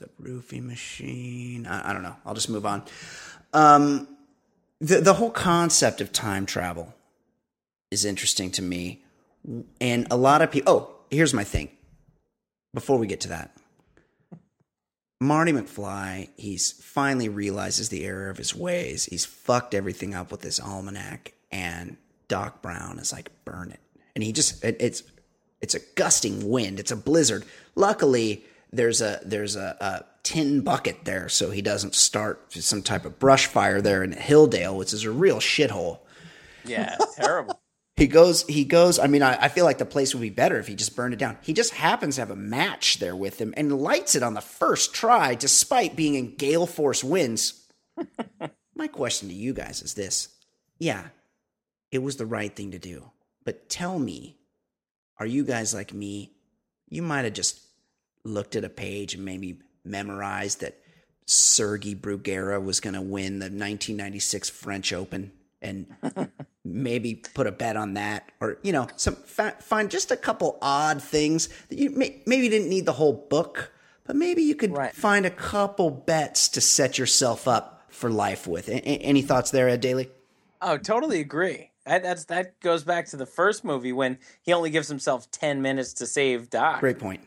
the roofing machine. I, I don't know. I'll just move on. Um, the the whole concept of time travel is interesting to me, and a lot of people. Oh, here's my thing. Before we get to that, Marty McFly, he's finally realizes the error of his ways. He's fucked everything up with this almanac, and Doc Brown is like, burn it. And he just, it, it's, it's a gusting wind. It's a blizzard. Luckily, there's a there's a, a tin bucket there, so he doesn't start some type of brush fire there in Hilldale, which is a real shithole. Yeah, terrible. He goes, he goes. I mean, I, I feel like the place would be better if he just burned it down. He just happens to have a match there with him and lights it on the first try, despite being in gale force winds. My question to you guys is this: Yeah, it was the right thing to do, but tell me, are you guys like me? You might have just looked at a page and maybe memorized that Sergey Bruguera was going to win the 1996 French Open and maybe put a bet on that or you know some fa- find just a couple odd things that you may, maybe didn't need the whole book but maybe you could Right. find a couple bets to set yourself up for life with A- a- any thoughts there ed daly Oh, totally agree. That, that's that goes back to the first movie when he only gives himself ten minutes to save Doc. great point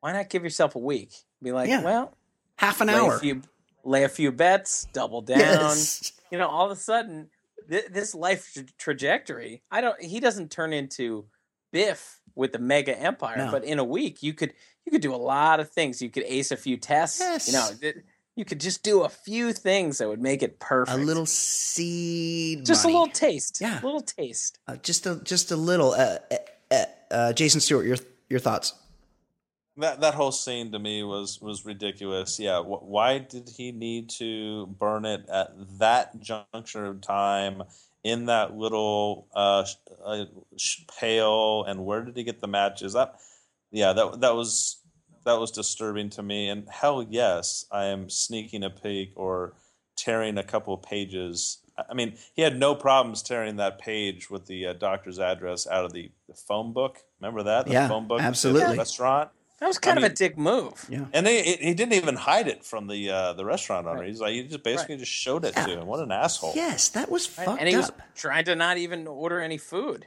Why not give yourself a week? Be like, Yeah. well, half an lay hour a few, lay a few bets, double down. Yes. You know, all of a sudden, th- this life tra- trajectory. I don't. He doesn't turn into Biff with the mega empire, No. but in a week, you could you could do a lot of things. You could ace a few tests. Yes. You know, th- you could just do a few things that would make it perfect. a little seed just money. a little taste. Yeah. a little taste. uh, just a just a little uh, uh, uh, uh, jason stewart your your thoughts That that whole scene to me was was ridiculous. Yeah, wh- why did he need to burn it at that juncture of time in that little uh, sh- uh, sh- pail? And where did he get the matches? That yeah, that that was that was disturbing to me. And hell yes, I am sneaking a peek or tearing a couple pages. I mean, he had no problems tearing that page with the uh, doctor's address out of the, the phone book. Remember that? The Yeah, phone book absolutely. restaurant. That was kind of mean- a dick move. yeah And they, he he didn't even hide it from the uh, the restaurant owner. He's like he just basically just showed it to him. What an asshole! yes that was Right? fucked and he was up trying to not even order any food.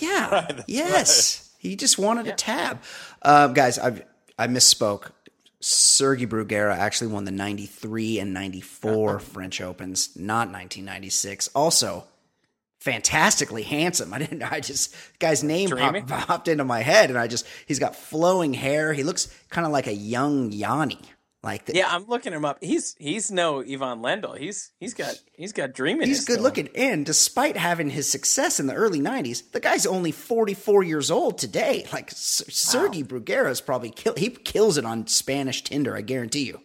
Yeah. Right, that's yes. He just wanted Yeah. a tab. Uh, guys, I I misspoke. Sergey Bruguera actually won the 93 and 94 French Opens, not 1996. Also, fantastically handsome. I didn't I just guy's name popped, popped into my head and I just he's got flowing hair. He looks kind of like a young Yanni. Like the, Yeah, I'm looking him up. He's he's no Ivan Lendl. He's he's got he's got dreaminess. He's good looking, and despite having his success in the early '90s, the guy's only 44 years old today. Like S- Sergey Bruguera is probably kill, he kills it on Spanish Tinder. I guarantee you.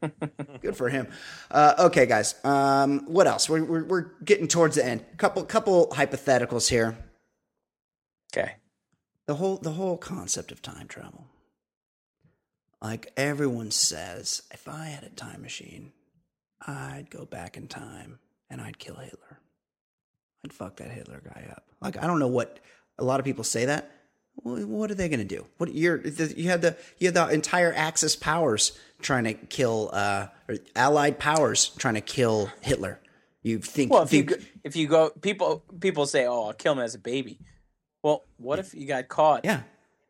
good for him. Uh, okay, guys. Um, what else? We're, we're we're getting towards the end. Couple couple hypotheticals here. Okay. The whole the whole concept of time travel. Like everyone says, if I had a time machine, I'd go back in time and I'd kill Hitler. I'd fuck that Hitler guy up. Like I don't know what a lot of people say that. What are they going to do? What you're the, you had the you had the entire Axis powers trying to kill uh, or Allied powers trying to kill Hitler. You think? Well, if you go, if you go, people people say, "Oh, I'll kill him as a baby." Well, what if you got caught yeah,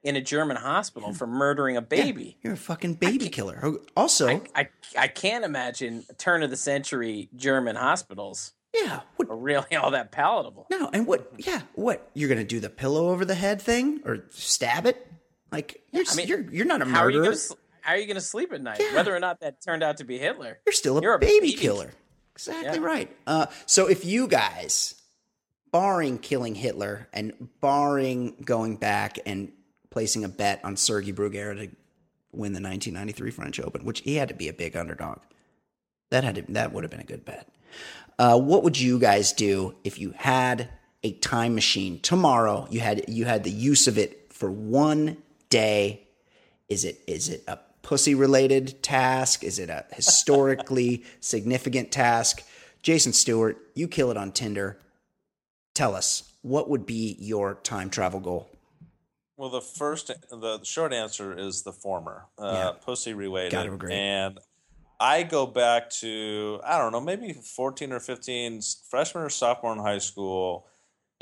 in a German hospital for murdering a baby? you're a fucking baby killer. Also, I, I I can't imagine turn of the century German hospitals Yeah. What, are really all that palatable. no, and what? Yeah, what? You're gonna do the pillow over the head thing or stab it? Like you're I mean, you're you're not a How are murderer. gonna sl- how are you gonna sleep at night? Yeah. Whether or not that turned out to be Hitler. You're still a, You're a baby, baby killer. Exactly Yeah. right. Uh, so if you guys, barring killing Hitler and barring going back and placing a bet on Sergei Bruguera to win the 1993 French Open, which he had to be a big underdog, that had to, that would have been a good bet. Uh, what would you guys do if you had a time machine tomorrow? You had you had the use of it for one day. Is it is it a pussy related task? Is it a historically significant task? Jason Stewart, you kill it on Tinder. Tell us what would be your time travel goal? Well, the first, the short answer is the former, uh, Yeah. pussy related. Gotta agree. And I go back to I don't know, maybe fourteen or fifteen, freshman or sophomore in high school,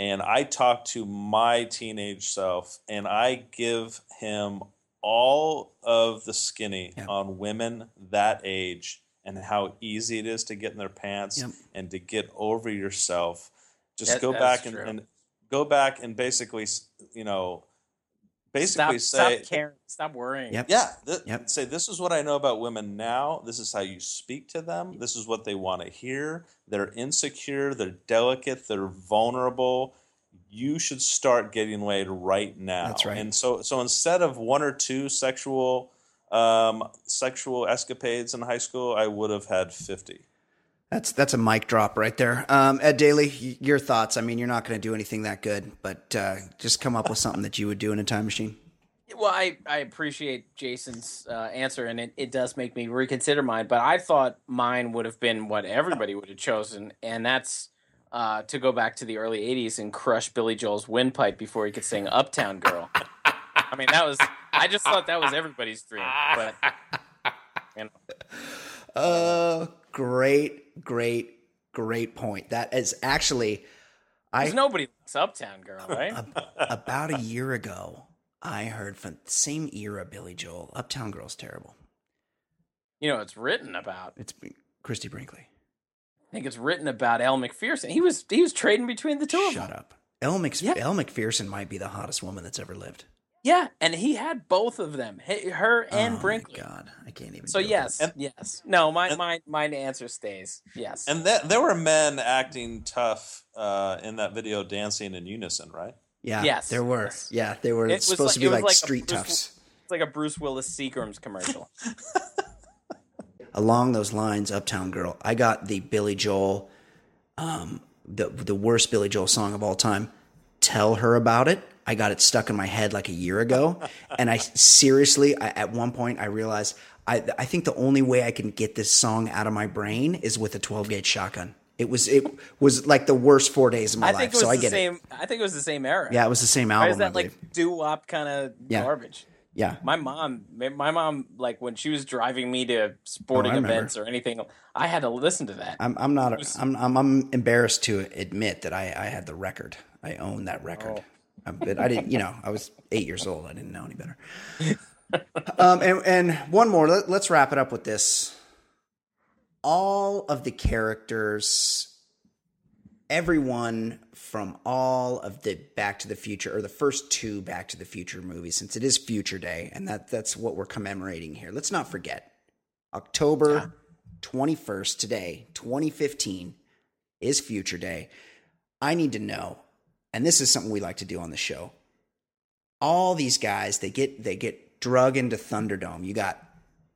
and I talk to my teenage self, and I give him all of the skinny Yeah. on women that age and how easy it is to get in their pants Yep. and to get over yourself. Just That- go back and, and go back and basically, you know, basically stop, say, stop caring. Stop worrying. Yep. yeah, th- Yep. say this is what I know about women now. This is how you speak to them. This is what they want to hear. They're insecure. They're delicate. They're vulnerable. You should start getting laid right now. That's right. And so, so instead of one or two sexual, um, sexual escapades in high school, I would have had fifty. That's that's a mic drop right there. Um, Ed Daly, your thoughts? I mean, you're not going to do anything that good, but uh, just come up with something that you would do in a time machine. Well, I, I appreciate Jason's uh, answer, and it, it does make me reconsider mine. But I thought mine would have been what everybody would have chosen, and that's uh, to go back to the early '80s and crush Billy Joel's windpipe before he could sing "Uptown Girl." I mean, that was I just thought that was everybody's dream. But you know, Uh, great, great, great point. That is actually, I nobody likes "Uptown Girl," right? about a year ago, I heard from the same era Billy Joel, Uptown Girl's terrible. You know, it's written about. It's Christie Brinkley. I think it's written about Elle Macpherson. He was he was trading between the two of them. Shut up. Elle, Mc- Yeah. Macpherson might be the hottest woman that's ever lived. Yeah, and he had both of them, her and oh Brinkley. My God, I can't even. So yes, And- yes. No, my and- my my answer stays. Yes. And that, there were men acting tough uh, in that video, dancing in unison, right? Yeah, Yes. there were. Yes. Yeah, they were It supposed like- to be like, like street Bruce toughs. it's like a Bruce Willis Seagram's commercial. Along those lines, Uptown Girl, I got the Billy Joel, um, the the worst Billy Joel song of all time. Tell her about it. I got it stuck in my head like a year ago, and I seriously, I, at one point, I realized I I think the only way I can get this song out of my brain is with a 12 gauge shotgun. It was it was like the worst four days of my I life. was so I the get same. it. I think it was the same era. Yeah, it was the same album. is that like doo wop kind of Yeah. garbage? yeah, My mom, my mom, like when she was driving me to oh, sporting Oh, events or anything, I had to listen to that. I'm I'm not I'm, I'm I'm embarrassed to admit that I I had the record. I own that record. Oh. Um, but I didn't, you know, I was eight years old. I didn't know any better. um, and and one more. Let, let's wrap it up with this. All of the characters, everyone from all of the Back to the Future or the first two Back to the Future movies, since it is Future Day, and that that's what we're commemorating here. Let's not forget October twenty first today, twenty fifteen, is Future Day. I need to know, and this is something we like to do on the show. All these guys, they get they get drug into Thunderdome. You got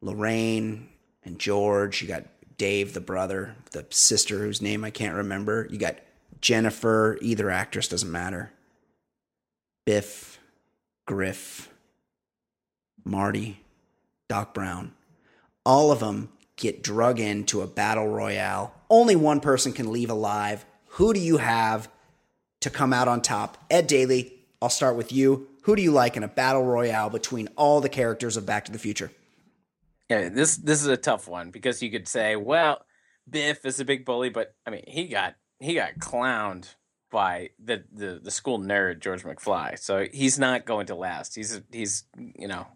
Lorraine and George. You got Dave, the brother, the sister whose name I can't remember. You got Jennifer. Either actress doesn't matter. Biff, Griff, Marty, Doc Brown. All of them get drug into a battle royale. Only one person can leave alive. Who do you have to come out on top? Ed Daly, I'll start with you. Who do you like in a battle royale between all the characters of Back to the Future? Yeah, this this is a tough one because you could say, well, Biff is a big bully, but I mean, he got he got clowned by the the, the school nerd George McFly, so he's not going to last. He's he's you know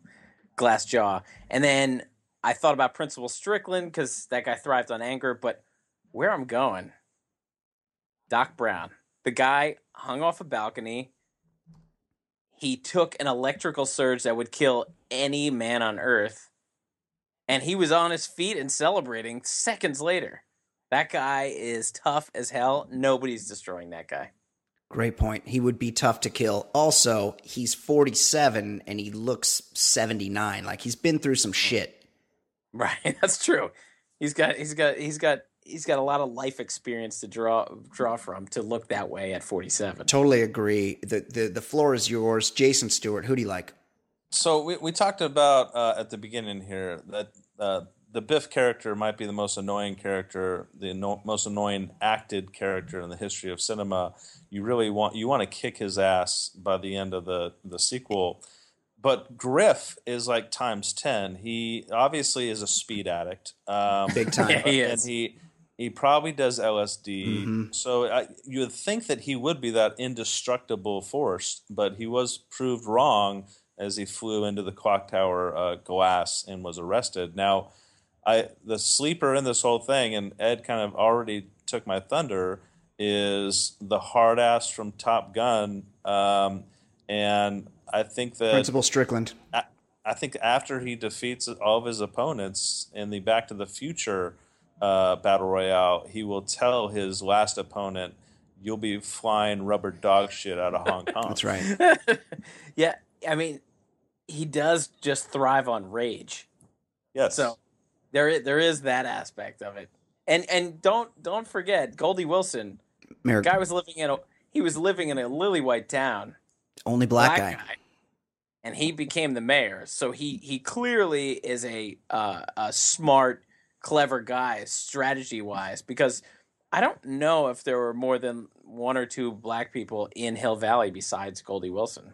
glass jaw. And then I thought about Principal Strickland because that guy thrived on anger, but where I'm going, Doc Brown. The guy hung off a balcony. He took an electrical surge that would kill any man on earth. And he was on his feet and celebrating seconds later. That guy is tough as hell. Nobody's destroying that guy. Great point. He would be tough to kill. Also, he's 47 and he looks 79. Like he's been through some hmm. shit. Right, that's true. He's got he's got he's got he's got a lot of life experience to draw draw from to look that way at 47. Totally agree. The the the floor is yours. Jason Stewart, who do you like? So we, we talked about uh, at the beginning here that uh, the Biff character might be the most annoying character, the anno- most annoying acted character in the history of cinema. You really want you want to kick his ass by the end of the the sequel. But Griff is like times ten. He obviously is a speed addict, um, Big time. Yeah, he and is. he he probably does LSD. Mhm. So I, you would think that he would be that indestructible force, but he was proved wrong as he flew into the clock tower uh, glass and was arrested. Now, I the sleeper in this whole thing, and Ed kind of already took my thunder, is the hard ass from Top Gun, um, and I think that Principal Strickland. I, I think after he defeats all of his opponents in the Back to the Future uh, battle royale, he will tell his last opponent, "You'll be flying rubber dog shit out of Hong Kong." That's right. yeah, I mean, he does just thrive on rage. Yes. So there, there is that aspect of it. And and don't don't forget Goldie Wilson. Mer- Guy was living in a he was living in a lily white town. only black, guy. And he became the mayor. So he he clearly is a uh, a smart, clever guy strategy wise because I don't know if there were more than one or two black people in Hill Valley besides Goldie Wilson.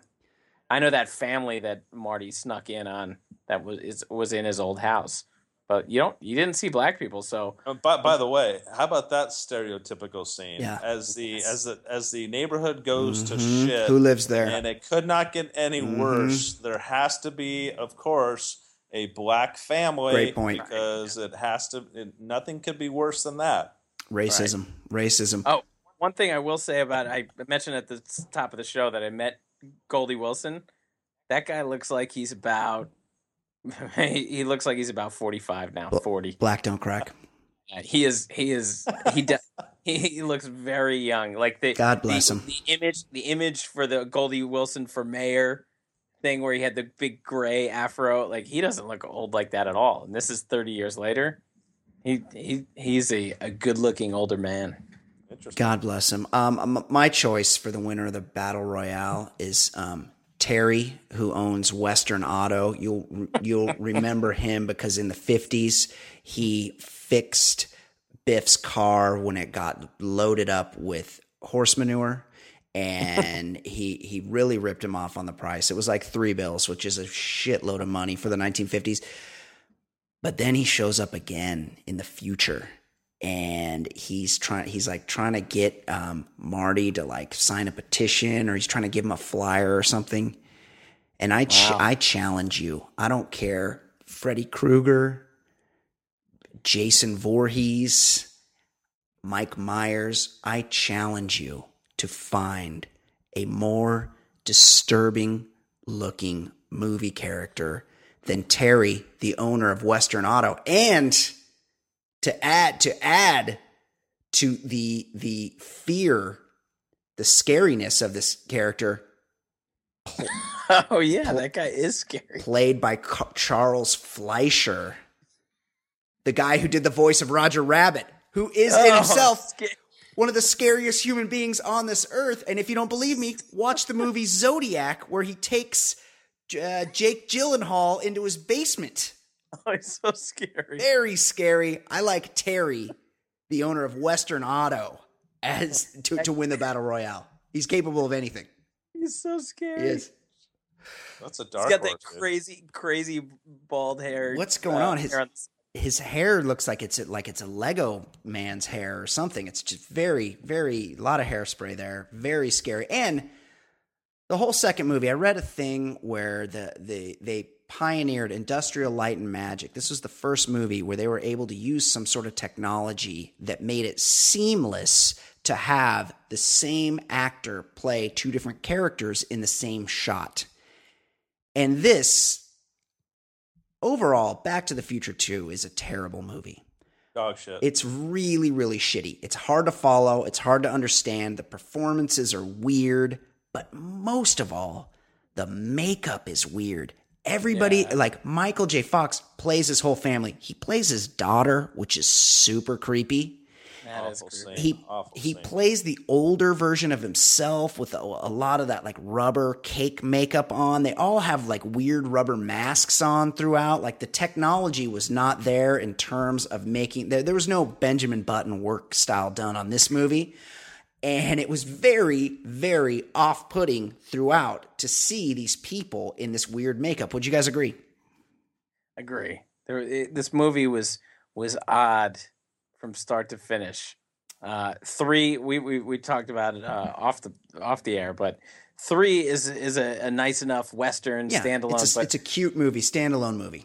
I know that family that Marty snuck in on that was is, was in his old house, but you don't you didn't see black people. So Uh, by, by the way, how about that stereotypical scene? Yeah. As the as the as the neighborhood goes to Mhm. shit, Who lives there? and it could not get any Mhm. worse. There has to be, of course, a black family. Great point. Because it has to. It, nothing could be worse than that. Racism. Racism. Oh, one thing I will say about I mentioned at the top of the show that I met Goldie Wilson. That guy looks like he's about. he he looks like he's about forty five now. Forty. Black don't crack. He is. He is. He de- he, he looks very young. Like the God bless the, him. The image. The image for the Goldie Wilson for mayor thing where he had the big gray afro. Like he doesn't look old like that at all. And this is thirty years later. He he he's a, a good looking older man. God bless him. Um, my choice for the winner of the battle royale is um, Terry, who owns Western Auto. You'll you'll remember him because in the fifties he fixed Biff's car when it got loaded up with horse manure. And he he really ripped him off on the price. It was like three bills, which is a shitload of money for the 1950s. But then he shows up again in the future and he's trying he's like trying to get um, Marty to like sign a petition or he's trying to give him a flyer or something. And I ch- Wow. I challenge you. I don't care. Freddy Krueger, Jason Voorhees, Mike Myers, I challenge you to find a more disturbing looking movie character than Terry, the owner of Western Auto. And to add to add to the the fear, the scariness of this character Oh yeah, that guy is scary. played by Charles Fleischer, the guy who did the voice of Roger Rabbit, who is in Oh, himself sca- one of the scariest human beings on this earth. And if you don't believe me, watch the movie Zodiac, where he takes uh, Jake Gyllenhaal into his basement. Oh, he's so scary. Very scary. I like Terry, the owner of Western Auto, as to, to win the battle royale. He's capable of anything. He's so scary. He is. That's a dark. He's got horse. that dude. crazy, crazy bald hair. What's going on? His- on the- his hair looks like it's like it's a Lego man's hair or something. It's just very, very a lot of hairspray there. Very scary. And the whole second movie, I read a thing where the the they pioneered industrial light and magic. This was the first movie where they were able to use some sort of technology that made it seamless to have the same actor play two different characters in the same shot. And this, overall, Back to the Future 2 is a terrible movie. Dog shit. It's really, really shitty. It's hard to follow. It's hard to understand. The performances are weird, but most of all, the makeup is weird. Everybody, like Michael J. Fox, plays his whole family. He plays his daughter, which is super creepy. That is Awful creepy. scene. He Awful he scene. plays the older version of himself with a, a lot of that like rubber cake makeup on. They all have like weird rubber masks on throughout. Like the technology was not there in terms of making there, there was no Benjamin Button work style done on this movie. And it was very, very off putting throughout to see these people in this weird makeup. Would you guys agree? Agree. There, it, this movie was was odd from start to finish. Uh, three, we, we we talked about it uh, off the off the air, but three is is a, a nice enough western standalone. It's a, but it's a cute movie, standalone movie.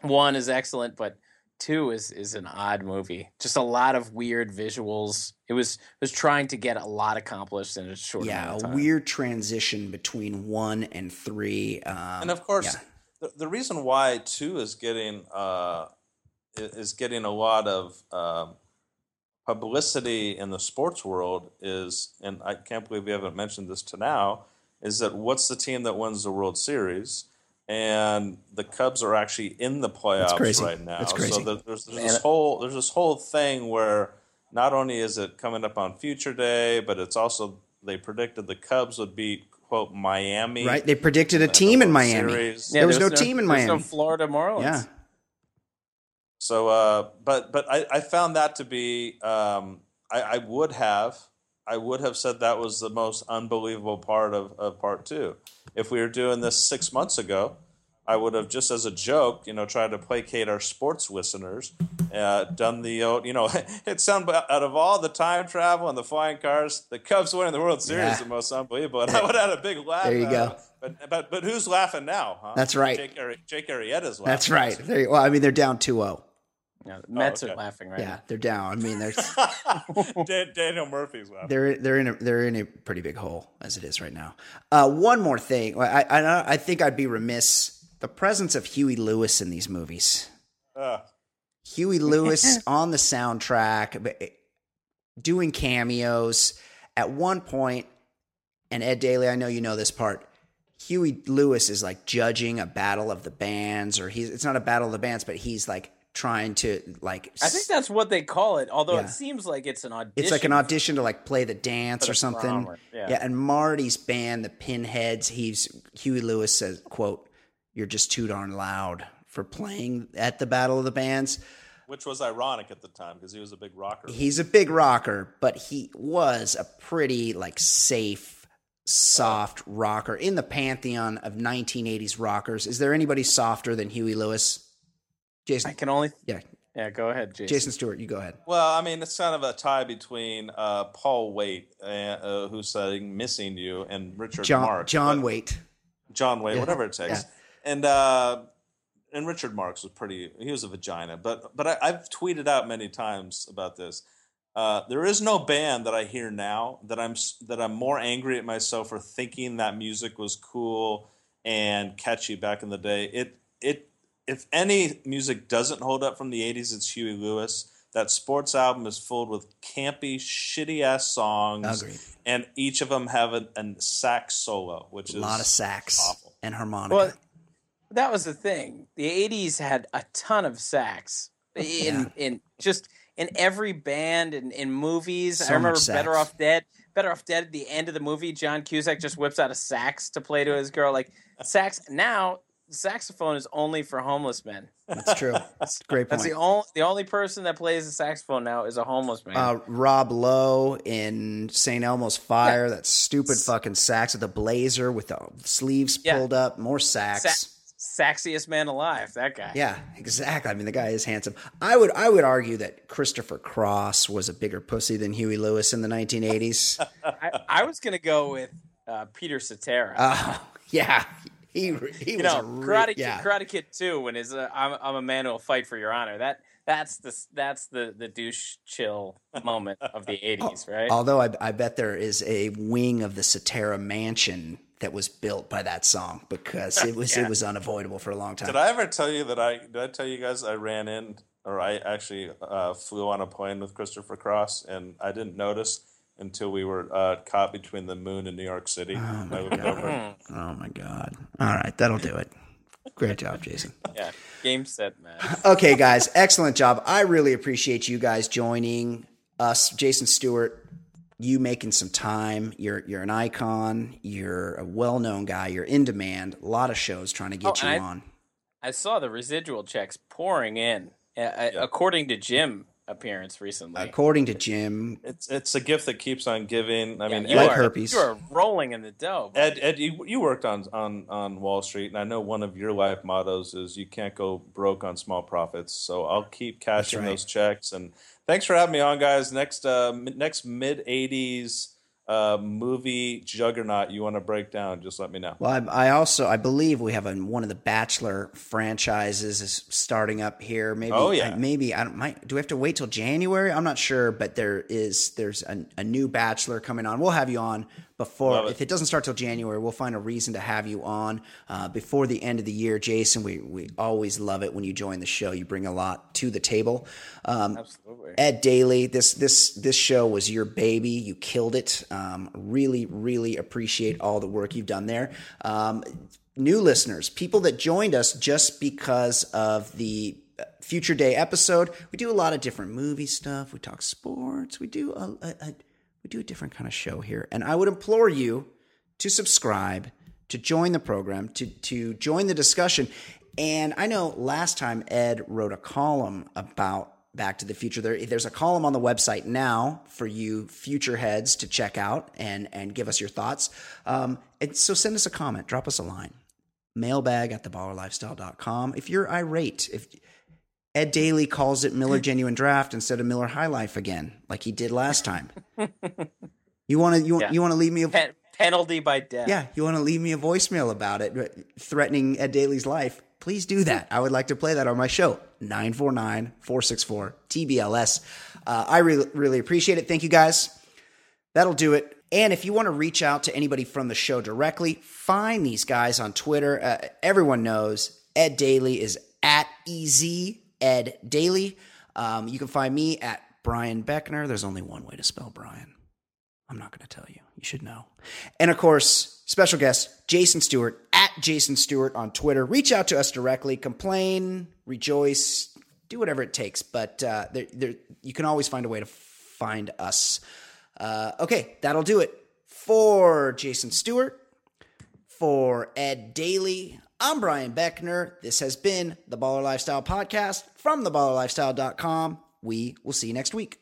one is excellent, but two is is an odd movie. Just a lot of weird visuals. It was was trying to get a lot accomplished in a short yeah, a of time. weird transition between one and three. Um, and of course, yeah. the, the reason why two is getting uh, i- is getting a lot of um, publicity in the sports world is, and I can't believe we haven't mentioned this to now, is that what's the team that wins the World Series? And the Cubs are actually in the playoffs crazy. right now. That's crazy. So the, there's, there's this whole there's this whole thing where not only is it coming up on Future Day, but it's also they predicted the Cubs would beat quote Miami. right? They predicted a team in Miami. Series. there was no team in Miami. No Florida Marlins. Yeah, So, uh, but but I, I found that to be um, I, I would have I would have said that was the most unbelievable part of, of part two. If we were doing this six months ago, I would have just as a joke, you know, tried to placate our sports listeners, uh, done the old, you know, it sound out of all the time travel and the flying cars, the Cubs winning the World Series Yeah. is the most unbelievable. And I would have had a big laugh. There you go. it. But, but but who's laughing now? Huh? That's right. Jake, Arri- Jake Arrieta's laughing. that's right. You- well, I mean, they're down 2-0. Yeah, the Mets okay. are laughing right Yeah, they're down. I mean, they're Daniel Murphy's laughing. they're they're in a they're in a pretty big hole as it is right now. Uh, one more thing, I, I I think I'd be remiss the presence of Huey Lewis in these movies. Uh, Huey Lewis on the soundtrack, eh, doing cameos. At one point, and Ed Daly, I know you know this part. Huey Lewis is like judging a battle of the bands, or he's it's not a battle of the bands, but he's like trying to like. I think that's what they call it. Although Yeah. it seems like it's an audition. it's like an audition to like play the dance or the something. drummer, yeah. and Marty's band, the Pinheads, he's Huey Lewis says, "quote You're just too darn loud for playing at the battle of the bands." which was ironic at the time because he was a big rocker. he's a big rocker, but he was a pretty like safe, soft rocker in the pantheon of 1980s rockers. Is there anybody softer than Huey Lewis? Jason, I can only. yeah, Yeah, go ahead, Jason. Jason Stewart, you go ahead. well, I mean, it's kind of a tie between uh, Paul Waite, uh, uh, who's saying "Missing You," and Richard John Marx. John but- Waite. John Waite, Yeah, whatever it takes. yeah. And uh, and Richard Marx was pretty. He was a vagina, but but I, I've tweeted out many times about this. Uh, there is no band that I hear now that I'm that I'm more angry at myself for thinking that music was cool and catchy back in the day. It it if any music doesn't hold up from the '80s, it's Huey Lewis. That sports album is filled with campy, shitty ass songs, Agreed. and each of them have a, a sax solo, which A is lot of sax awful. and harmonica. Well, that was the thing. The '80s had a ton of sax in Yeah. in just in every band and in movies. So I remember much Better. Off Dead. Better Off Dead. At the end of the movie, John Cusack just whips out a sax to play to his girl. Like sax. Now saxophone is only for homeless men. That's true. That's a great That's the only the only person that plays the saxophone now is a homeless man. uh, Rob Lowe in St. Elmo's Fire, that stupid fucking sax with the blazer with the sleeves Yeah. pulled up, more sax. Sa- saxiest man alive. That guy. Yeah, exactly. I mean, the guy is handsome. I would I would argue that Christopher Cross was a bigger pussy than Huey Lewis in the 1980s. I, I was gonna go with uh, Peter Cetera. Oh, yeah. he he you was know, a re- Karate yeah. Kid, Karate Kid Two, when is uh, I'm I'm a man who will fight for your honor. That that's the that's the the douche chill moment of the '80s, right? Although I, I bet there is a wing of the Cetera mansion that was built by that song because it was Yeah. it was unavoidable for a long time. Did I ever tell you that I did I tell you guys I ran in or I actually uh, flew on a plane with Christopher Cross and I didn't notice until we were uh, caught between the moon and New York City. I looked over. oh my god! All right, that'll do it. Great job, Jason. yeah, game set match. Okay, guys, excellent job. I really appreciate you guys joining us, Jason Stewart. You making some time. You're you're an icon. You're a well known guy. You're in demand. A lot of shows trying to get Oh, you I- on. I saw the residual checks pouring in, uh, uh, according to Jim appearance recently. According to Jim, It's it's a gift that keeps on giving. I Yeah, mean, you like are herpes. you are rolling in the dough. bro. Ed, Ed you, you worked on, on on Wall Street, and I know one of your life mottos is you can't go broke on small profits. So I'll keep cashing right. those checks. And thanks for having me on, guys. Next uh, mi- next mid '80s uh, movie juggernaut you want to break down? Just let me know. Well, I, I also I believe we have a, one of the Bachelor franchises is starting up here. Maybe, Oh, yeah. I- maybe I don't. Might, do we have to wait till January? I'm not sure, but there is there's a, a new Bachelor coming on. We'll have you on before. It. If it doesn't start till January, we'll find a reason to have you on uh, before the end of the year, Jason. We we always love it when you join the show. You bring a lot to the table. Um, Absolutely. Ed Daly, this this this show was your baby. You killed it. Um, really, really appreciate all the work you've done there. Um, new listeners, people that joined us just because of the uh, future day episode. We do a lot of different movie stuff. We talk sports. We do a, a, a we do a different kind of show here, and I would implore you to subscribe, to join the program, to to join the discussion. And I know last time Ed wrote a column about Back to the Future. There, there's a column on the website now for you future heads to check out and and give us your thoughts. Um, and so send us a comment, drop us a line. Mailbag at theballerlifestyle.com. If you're irate, if Ed Daly calls it Miller Genuine Draft instead of Miller High Life again, like he did last time. You want to you, want Yeah. you want to leave me a Pen- penalty by death. yeah, you want to leave me a voicemail about it, threatening Ed Daly's life, please do that. I would like to play that on my show, 949 464 TBLS. Uh, I really, really appreciate it. Thank you guys. That'll do it. And if you want to reach out to anybody from the show directly, find these guys on Twitter. Uh, everyone knows Ed Daly is at EZ Ed Daly. Um, you can find me at Brian Beckner. There's only one way to spell Brian. I'm not going to tell you. You should know. And of course, special guest Jason Stewart at Jason Stewart on Twitter. Reach out to us directly, complain, rejoice, do whatever it takes. But uh, there, there, you can always find a way to find us. Uh, okay, that'll do it for Jason Stewart, for Ed Daly. I'm Brian Beckner. This has been the Baller Lifestyle Podcast from theballerlifestyle.com. We will see you next week.